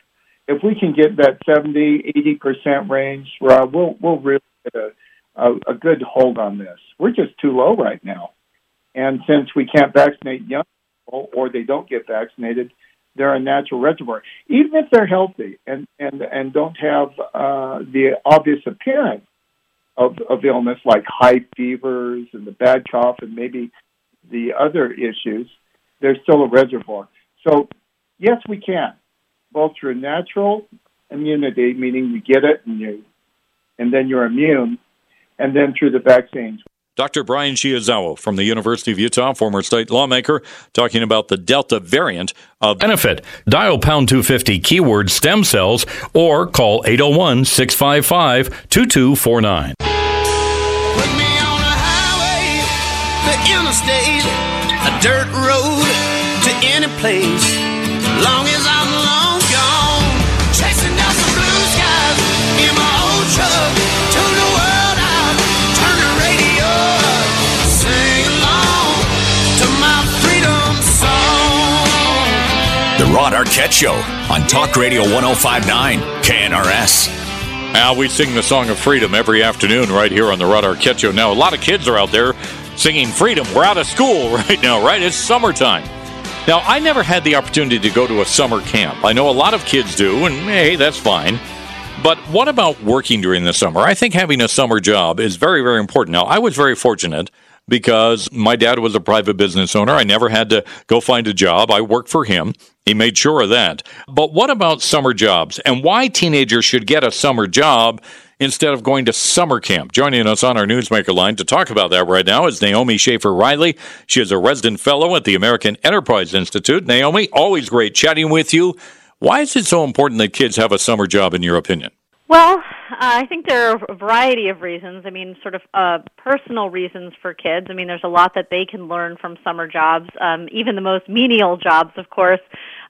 If we can get that 70, 80 percent range, Rod, we'll we'll really get a, a, a good hold on this. We're just too low right now, and since we can't vaccinate young people or they don't get vaccinated, they're a natural reservoir. Even if they're healthy and and and don't have uh, the obvious appearance of of illness like high fevers and the bad cough and maybe the other issues, they're still a reservoir. So yes, we can both through natural immunity, meaning you get it and you and then you're immune, and then through the vaccines. Dr. Brian Shiozawa from the University of Utah, former state lawmaker, talking about the Delta variant of benefit. Dial pound 250 keyword stem cells or call 801 655 2249. the highway, the interstate, a dirt road to any place. Long as I'm long gone, chasing down some blue skies in my old truck. Tune the world out, turn the radio up, sing along to my freedom song. The Rod Arquette Show on Talk Radio 1059 KNRS. Now we sing the song of freedom every afternoon right here on the Rod Arquette Show. Now a lot of kids are out there singing freedom. We're out of school right now, right? It's summertime. Now I never had the opportunity to go to a summer camp. I know a lot of kids do, and hey, that's fine. But what about working during the summer? I think having a summer job is very, very important. Now I was very fortunate because my dad was a private business owner. I never had to go find a job. I worked for him. He made sure of that. But what about summer jobs and why teenagers should get a summer job instead of going to summer camp? Joining us on our Newsmaker line to talk about that right now is Naomi Schaefer Riley. She is a resident fellow at the American Enterprise Institute. Naomi, always great chatting with you. Why is it so important that kids have a summer job, in your opinion? Well, I think there are a variety of reasons. I mean, sort of uh, personal reasons for kids. I mean, there's a lot that they can learn from summer jobs. Um, even the most menial jobs, of course,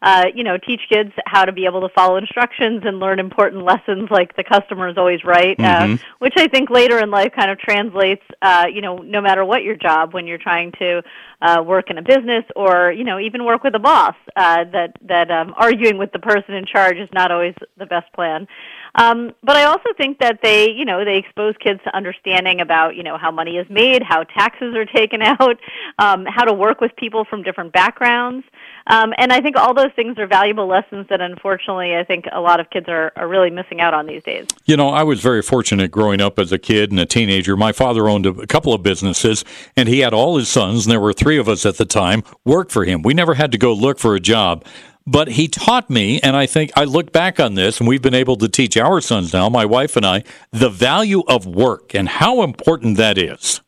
uh, you know, teach kids how to be able to follow instructions and learn important lessons like the customer is always right, Mhm. uh, which I think later in life kind of translates, uh, you know, no matter what your job when you're trying to uh, work in a business or, you know, even work with a boss, uh, that, that um, arguing with the person in charge is not always the best plan. Um, but I also think that they, you know, they expose kids to understanding about, you know, how money is made, how taxes are taken out, um, how to work with people from different backgrounds. Um, and I think all those things are valuable lessons that unfortunately I think a lot of kids are, are really missing out on these days. You know, I was very fortunate growing up as a kid and a teenager. My father owned a, couple of businesses, and he had all his sons, and there were three of us at the time, work for him. We never had to go look for a job. But he taught me, and I think I look back on this, and we've been able to teach our sons now, my wife and I, the value of work and how important that is.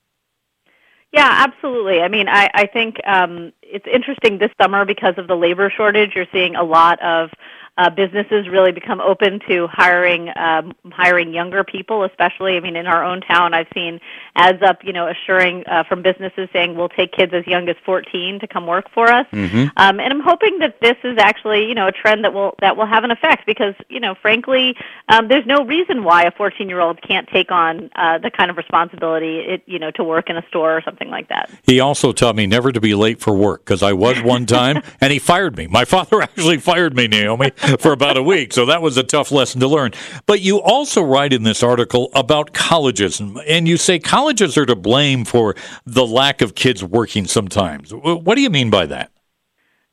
Yeah, absolutely. I mean, I, I think um, it's interesting this summer because of the labor shortage. You're seeing a lot of uh, businesses really become open to hiring um, hiring younger people, especially. I mean, in our own town, I've seen ads up, you know, assuring uh, from businesses saying we'll take kids as young as 14 to come work for us. Mm-hmm. Um, and I'm hoping that this is actually, you know, a trend that will that will have an effect because, you know, frankly, um, there's no reason why a 14 year old can't take on uh, the kind of responsibility, it, you know, to work in a store or something like that. He also taught me never to be late for work because I was one time and he fired me. My father actually fired me, Naomi, for about a week. So that was a tough lesson to learn. But you also write in this article about colleges and, you say colleges are to blame for the lack of kids working sometimes. What do you mean by that?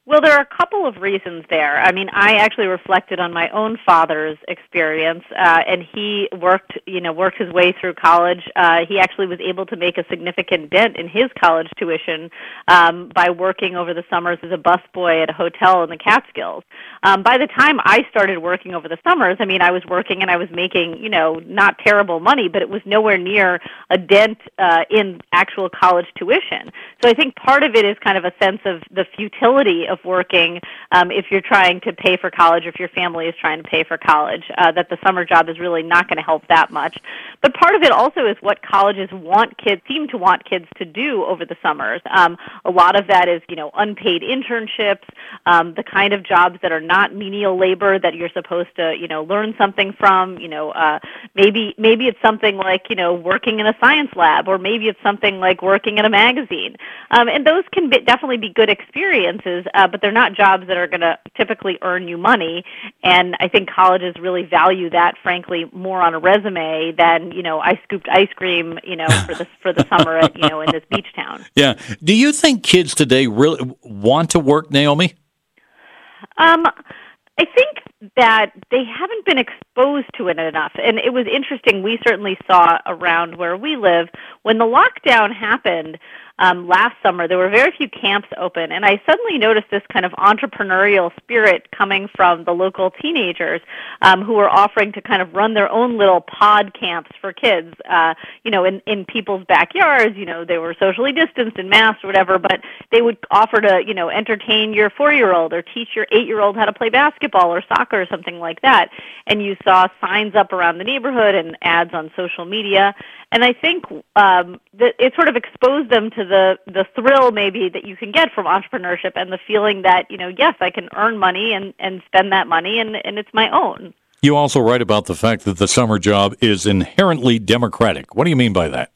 Well, there are a couple of reasons there. I mean, I actually reflected on my own father's experience, uh, and he worked, you know, worked his way through college. Uh, he actually was able to make a significant dent in his college tuition um, by working over the summers as a busboy at a hotel in the Catskills. Um, by the time I started working over the summers, I mean, I was working and I was making, you know, not terrible money, but it was nowhere near a dent uh, in actual college tuition. So I think part of it is kind of a sense of the futility of working um, if you're trying to pay for college, if your family is trying to pay for college, uh, that the summer job is really not going to help that much. But part of it also is what colleges want kids, seem to want kids to do over the summers. Um, a lot of that is, you know, unpaid internships, um, the kind of jobs that are not menial labor that you're supposed to, you know, learn something from. You know, uh, maybe maybe it's something like, you know, working in a science lab, or maybe it's something like working in a magazine. Um, and those can be, definitely be good experiences, uh, but they're not jobs that are going to typically earn you money. And I think colleges really value that, frankly, more on a resume than you know I scooped ice cream, you know, for the for the summer at you know in this beach town. Yeah. Do you think kids today really want to work, Naomi? Um, I think that they haven't been exposed to it enough. And it was interesting. We certainly saw around where we live when the lockdown happened um, last summer, there were very few camps open. And I suddenly noticed this kind of entrepreneurial spirit coming from the local teenagers um, who were offering to kind of run their own little pod camps for kids, uh, you know, in, in people's backyards. You know, they were socially distanced and masked or whatever, but they would offer to, you know, entertain your four year old or teach your eight year old how to play basketball or soccer or something like that. And you saw signs up around the neighborhood and ads on social media. And I think um, that it sort of exposed them to the the thrill maybe that you can get from entrepreneurship and the feeling that you know yes I can earn money and and spend that money and and it's my own. You also write about the fact that the summer job is inherently democratic. What do you mean by that?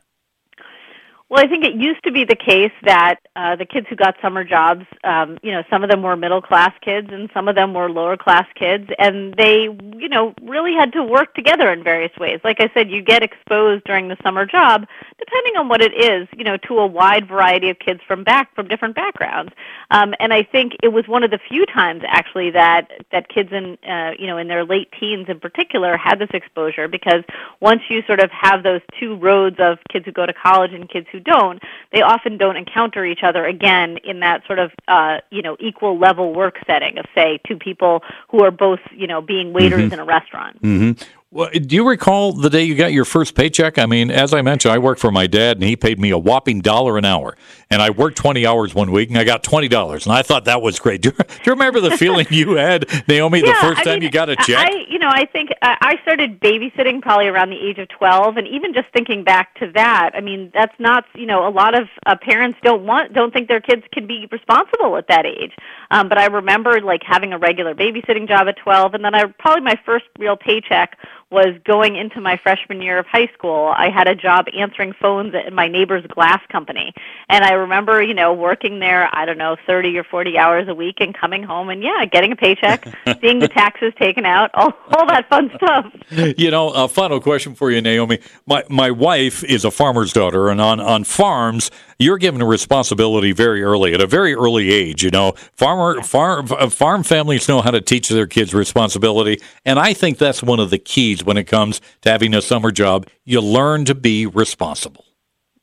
Well, I think it used to be the case that uh, the kids who got summer jobs, um, you know, some of them were middle class kids and some of them were lower class kids, and they, you know, really had to work together in various ways. Like I said, you get exposed during the summer job, depending on what it is, you know, to a wide variety of kids from back from different backgrounds. Um, and I think it was one of the few times actually that that kids in, uh, you know, in their late teens in particular had this exposure because once you sort of have those two roads of kids who go to college and kids who don't, they often don't encounter each other again in that sort of uh, you know equal level work setting of say two people who are both you know being waiters Mhm. in a restaurant. Mm-hmm. Well, do you recall the day you got your first paycheck? I mean, as I mentioned, I worked for my dad, and he paid me a whopping dollar an hour. And I worked twenty hours one week, and I got twenty dollars, and I thought that was great. Do you, do you remember the feeling you had, Naomi, the first I time mean, you got a check? I, you know, I think I I started babysitting probably around the age of 12 and even just thinking back to that, I mean, that's not, you know, a lot of uh, parents don't want don't think their kids can be responsible at that age. Um but I remember like having a regular babysitting job at 12 and then I probably my first real paycheck was going into my freshman year of high school. I had a job answering phones at my neighbor's glass company. And I remember, you know, working there, I don't know, 30 or 40 hours a week and coming home and yeah, getting a paycheck, seeing the taxes taken out, all, all that fun stuff. you know, a final question for you, Naomi. My my wife is a farmer's daughter, and on on farms, you're given a responsibility very early at a very early age. You know, farmer farm uh, farm families know how to teach their kids responsibility, and I think that's one of the keys when it comes to having a summer job. You learn to be responsible.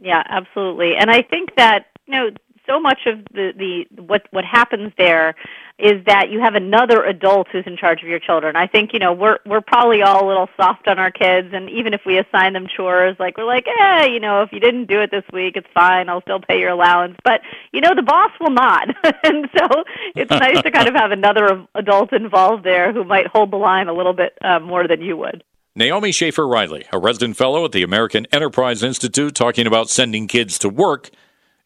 Yeah, absolutely. And I think that, you know, so much of the, the what what happens there is that you have another adult who's in charge of your children. I think you know we're we're probably all a little soft on our kids, and even if we assign them chores, like we're like, eh, you know, if you didn't do it this week, it's fine. I'll still pay your allowance. But you know, the boss will not, and so it's nice to kind of have another adult involved there who might hold the line a little bit uh, more than you would. Naomi Schaefer Riley, a resident fellow at the American Enterprise Institute, talking about sending kids to work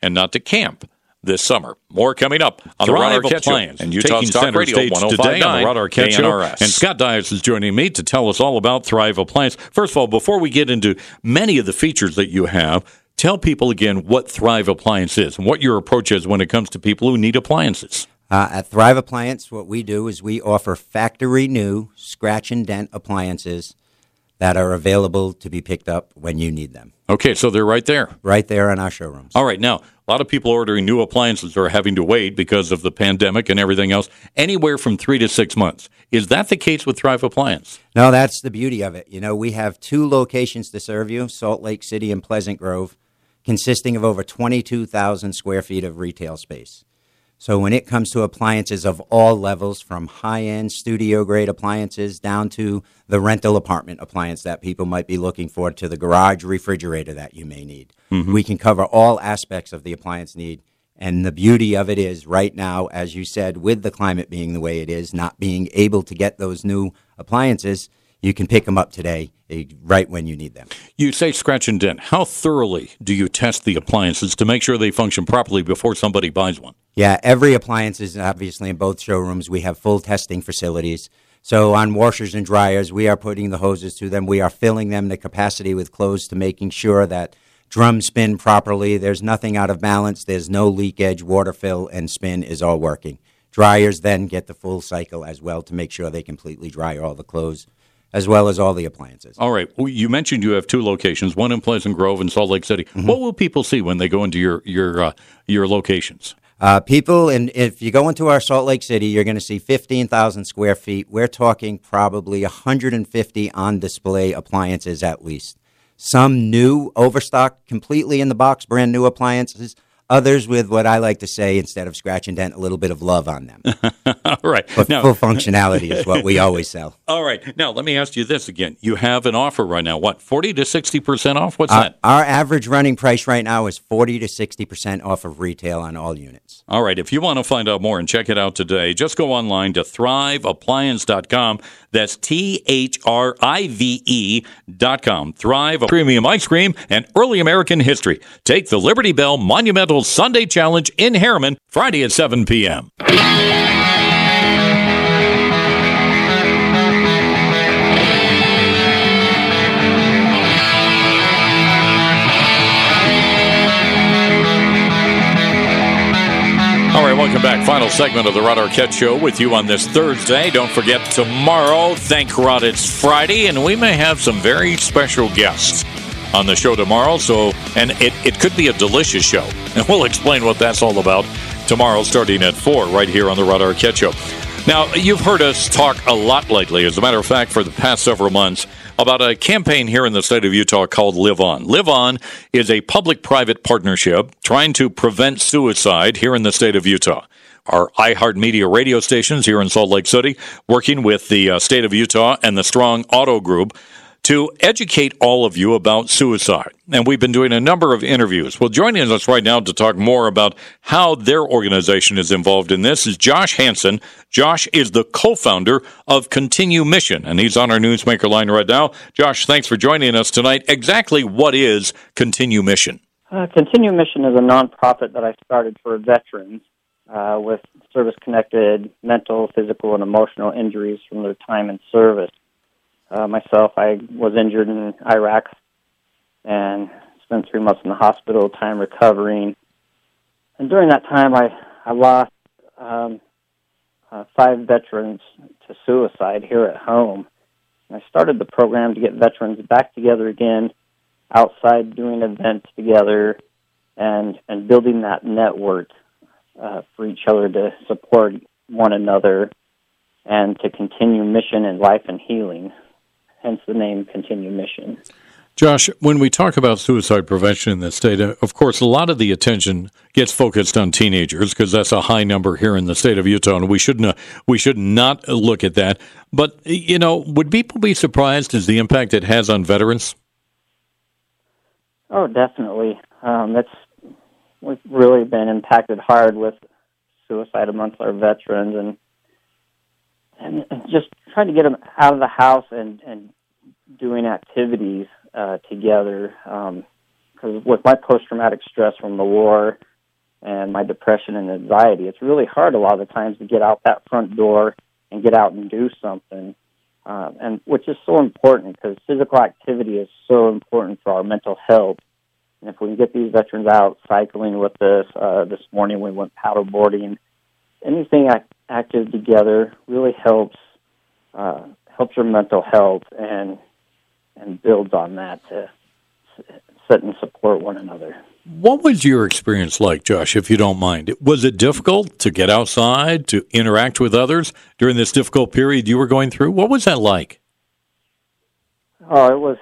and not to camp this summer. More coming up on the Rod Thrive Arquette Show Appliance, and Utah taking Talk center Radio stage today on the Rod 105.9 Arquette Show. KNRS. And Scott Dias is joining me to tell us all about Thrive Appliance. First of all, before we get into many of the features that you have, tell people again what Thrive Appliance is and what your approach is when it comes to people who need appliances. Uh, at Thrive Appliance, what we do is we offer factory new scratch and dent appliances that are available to be picked up when you need them. Okay, so they're right there. Right there in our showrooms. All right, now, a lot of people ordering new appliances are having to wait because of the pandemic and everything else, anywhere from three to six months. Is that the case with Thrive Appliance? No, that's the beauty of it. You know, we have two locations to serve you Salt Lake City and Pleasant Grove, consisting of over 22,000 square feet of retail space. So when it comes to appliances of all levels, from high end studio grade appliances down to the rental apartment appliance that people might be looking for, to the garage refrigerator that you may need, Mhm. we can cover all aspects of the appliance need. And the beauty of it is, right now, as you said, with the climate being the way it is, not being able to get those new appliances, you can pick them up today, eh, right when you need them. You say scratch and dent. How thoroughly do you test the appliances to make sure they function properly before somebody buys one? Yeah, every appliance is obviously in both showrooms. We have full testing facilities. So on washers and dryers, we are putting the hoses to them. We are filling them to capacity with clothes to making sure that drums spin properly. There's nothing out of balance. There's no leakage. Water fill and spin is all working. Dryers then get the full cycle as well to make sure they completely dry all the clothes, as well as all the appliances. All right. Well, you mentioned you have two locations, one in Pleasant Grove and Salt Lake City. Mm-hmm. What will people see when they go into your your uh, your locations? Uh, people, and if you go into our Salt Lake City, you're going to see 15,000 square feet. We're talking probably 150 on display appliances at least. Some new, overstocked, completely in the box, brand new appliances. Others with what I like to say, instead of scratch and dent, a little bit of love on them. All right. But Now- full functionality is what we always sell. All right. Now, let me ask you this again. You have an offer right now. What, 40 to 60% off? What's Our, that? our average running price right now is 40 to 60% off of retail on all units. All right. If you want to find out more and check it out today, just go online to thriveappliance.com. That's T H R I V E dot com. Thrive Premium Ice Cream and Early American History. Take the Liberty Bell Monumental Sundae Challenge in Harriman Friday at 7 p.m. All right, welcome back. Final segment of the Rod Arquette Show with you on this Thursday. Don't forget tomorrow, thank Rod, it's Friday, and we may have some very special guests on the show tomorrow. So, and it, it could be a delicious show, and we'll explain what that's all about tomorrow, starting at four, right here on the Rod Arquette Show. Now, you've heard us talk a lot lately, as a matter of fact, for the past several months, about a campaign here in the state of Utah called Live On. Live On is a public private partnership trying to prevent suicide here in the state of Utah. Our iHeartMedia radio stations here in Salt Lake City, working with the uh, state of Utah and the Strong Auto Group to educate all of you about suicide. And we've been doing a number of interviews. Well, joining us right now to talk more about how their organization is involved in this is Josh Hansen. Josh is the co-founder of Continue Mission, and he's on our Newsmaker line right now. Josh, thanks for joining us tonight. Exactly what is Continue Mission? Uh, Continue Mission is a nonprofit that I started for veterans uh, with service connected mental, physical, and emotional injuries from their time in service. Uh, myself, I was injured in Iraq and spent three months in the hospital, time recovering. And during that time, I, I lost um, uh, five veterans to suicide here at home. And I started the program to get veterans back together again outside doing events together and and building that network uh, for each other to support one another and to continue mission in life and healing hence the name continue mission Josh, when we talk about suicide prevention in the state, of course, a lot of the attention gets focused on teenagers because that's a high number here in the state of Utah, and we shouldn't we should not look at that. But you know, would people be surprised as the impact it has on veterans? Oh, definitely. Um, that's we've really been impacted hard with suicide amongst our veterans, and, and just trying to get them out of the house and and doing activities uh, together. Because with my post traumatic stress from the war and my depression and anxiety, it's really hard a lot of the times to get out that front door and get out and do something. Uh, and which is so important because physical activity is so important for our mental health. And if we can get these veterans out cycling with us, uh, this morning we went paddleboarding. Anything act- active together really helps uh, helps your mental health and and builds on that to s- sit and support one another. What was your experience like, Josh, if you don't mind? Was it difficult to get outside, to interact with others during this difficult period you were going through? What was that like? Oh, it was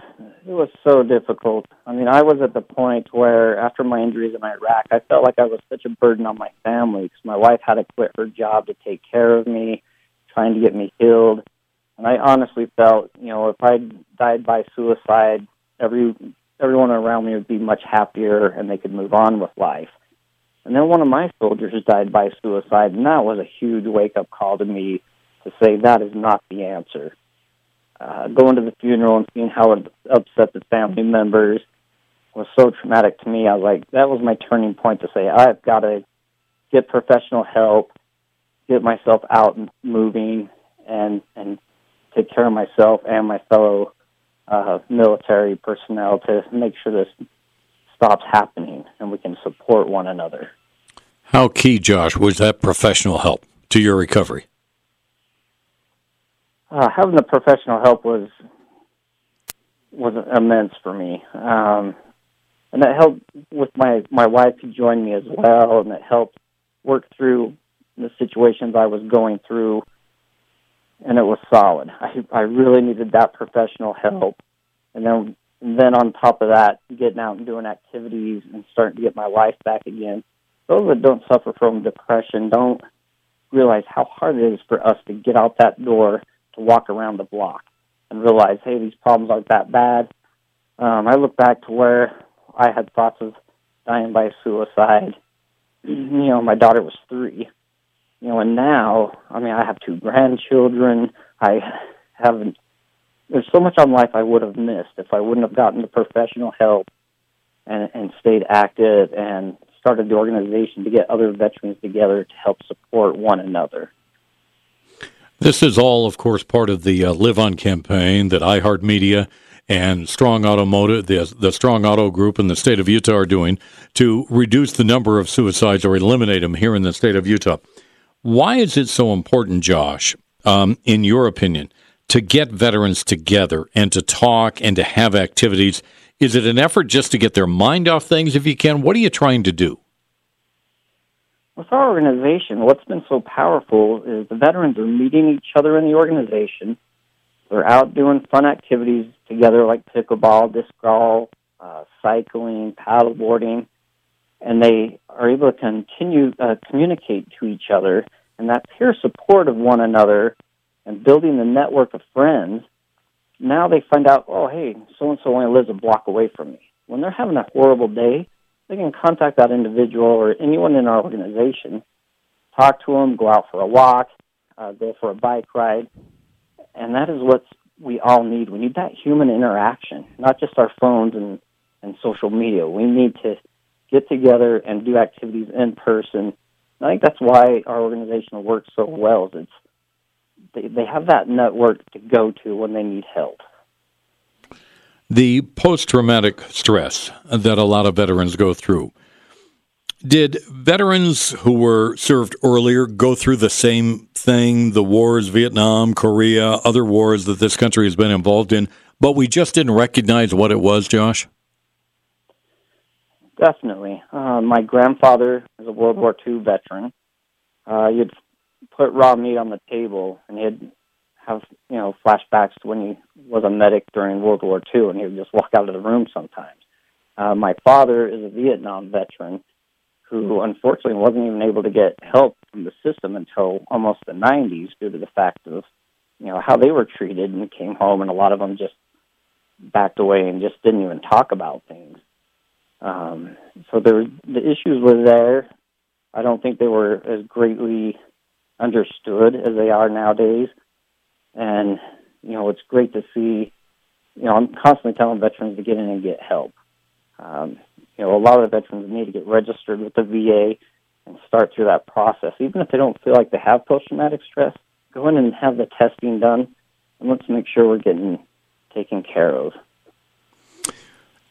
it was so difficult. I mean, I was at the point where after my injuries in Iraq, I felt like I was such a burden on my family because my wife had to quit her job to take care of me, trying to get me healed. And I honestly felt, you know, if I died by suicide, every everyone around me would be much happier and they could move on with life. And then one of my soldiers died by suicide, and that was a huge wake up call to me to say that is not the answer. Uh, going to the funeral and seeing how it upset the family members was so traumatic to me. I was like, that was my turning point to say, I've got to get professional help, get myself out and moving, and and take care of myself and my fellow uh, military personnel to make sure this stops happening and we can support one another. How key, Josh, was that professional help to your recovery? Uh, having the professional help was was immense for me, um, and that helped with my my wife who joined me as well, and that helped work through the situations I was going through, and it was solid. I I really needed that professional help, and then and then on top of that, getting out and doing activities and starting to get my life back again. Those that don't suffer from depression don't realize how hard it is for us to get out that door to walk around the block and realize, hey, these problems aren't that bad. Um, I look back to where I had thoughts of dying by suicide. You know, my daughter was three. You know, and now, I mean, I have two grandchildren. I haven't. There's so much on life I would have missed if I wouldn't have gotten the professional help and and stayed active and started the organization to get other veterans together to help support one another. This is all, of course, part of the uh, Live On campaign that iHeartMedia and Strong Automotive, the, the Strong Auto Group in the state of Utah are doing to reduce the number of suicides or eliminate them here in the state of Utah. Why is it so important, Josh, um, in your opinion, to get veterans together and to talk and to have activities? Is it an effort just to get their mind off things if you can? What are you trying to do? With our organization, what's been so powerful is the veterans are meeting each other in the organization. They're out doing fun activities together like pickleball, disc golf, uh, cycling, paddleboarding, and they are able to continue uh, communicate to each other. And that peer support of one another and building the network of friends. Now they find out, oh, hey, so and so only lives a block away from me. When they're having a horrible day, they can contact that individual or anyone in our organization, talk to them, go out for a walk, uh, go for a bike ride, and that is what we all need. We need that human interaction, not just our phones and and social media. We need to get together and do activities in person. I think that's why our organization works so well. Is it's they, they have that network to go to when they need help. The post traumatic stress that a lot of veterans go through. Did veterans who were served earlier go through the same thing, the wars, Vietnam, Korea, other wars that this country has been involved in, but we just didn't recognize what it was, Josh? Definitely. Uh, my grandfather is a World War II veteran. Uh, you'd put raw meat on the table, and he'd have you know flashbacks to when he was a medic during World War II, and he would just walk out of the room sometimes. Uh, my father is a Vietnam veteran who unfortunately wasn't even able to get help from the system until almost the 90s due to the fact of you know how they were treated and came home and a lot of them just backed away and just didn't even talk about things. Um, so there, the issues were there. I don't think they were as greatly understood as they are nowadays. And you know, it's great to see. You know, I'm constantly telling veterans to get in and get help. Um, you know, a lot of the veterans need to get registered with the VA and start through that process. Even if they don't feel like they have post-traumatic stress, go in and have the testing done, and let's make sure we're getting taken care of.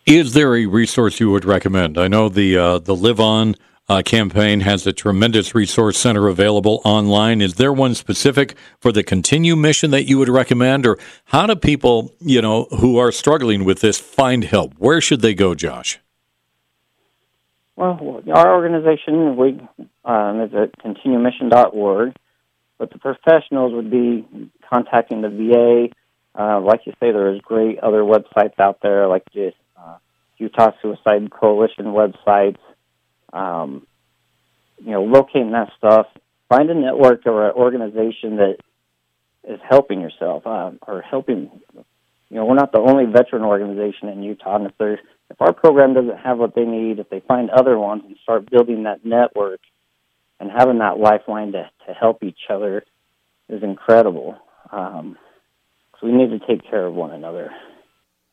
Is there a resource you would recommend? I know the uh, the Live On uh, campaign has a tremendous resource center available online. Is there one specific for the Continue mission that you would recommend, or how do people, you know, who are struggling with this find help? Where should they go, Josh? Well, our organization we um, is at continuemission.org, but the professionals would be contacting the VA. Uh, like you say, there is great other websites out there, like uh, Utah Suicide Coalition websites. Um, you know, locating that stuff. Find a network or an organization that is helping yourself um, or helping. You know, we're not the only veteran organization in Utah, and if there's if our program doesn't have what they need, if they find other ones and start building that network and having that lifeline to, to help each other is incredible. Um, so we need to take care of one another.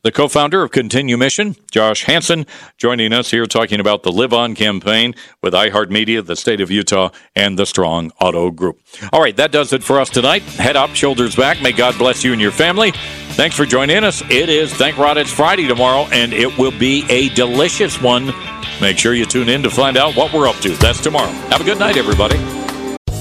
The co founder of Continue Mission, Josh Hansen, joining us here talking about the Live On campaign with iHeartMedia, the state of Utah, and the Strong Auto Group. All right, that does it for us tonight. Head up, shoulders back. May God bless you and your family. Thanks for joining us. It is Thank Rod It's Friday tomorrow, and it will be a delicious one. Make sure you tune in to find out what we're up to. That's tomorrow. Have a good night, everybody.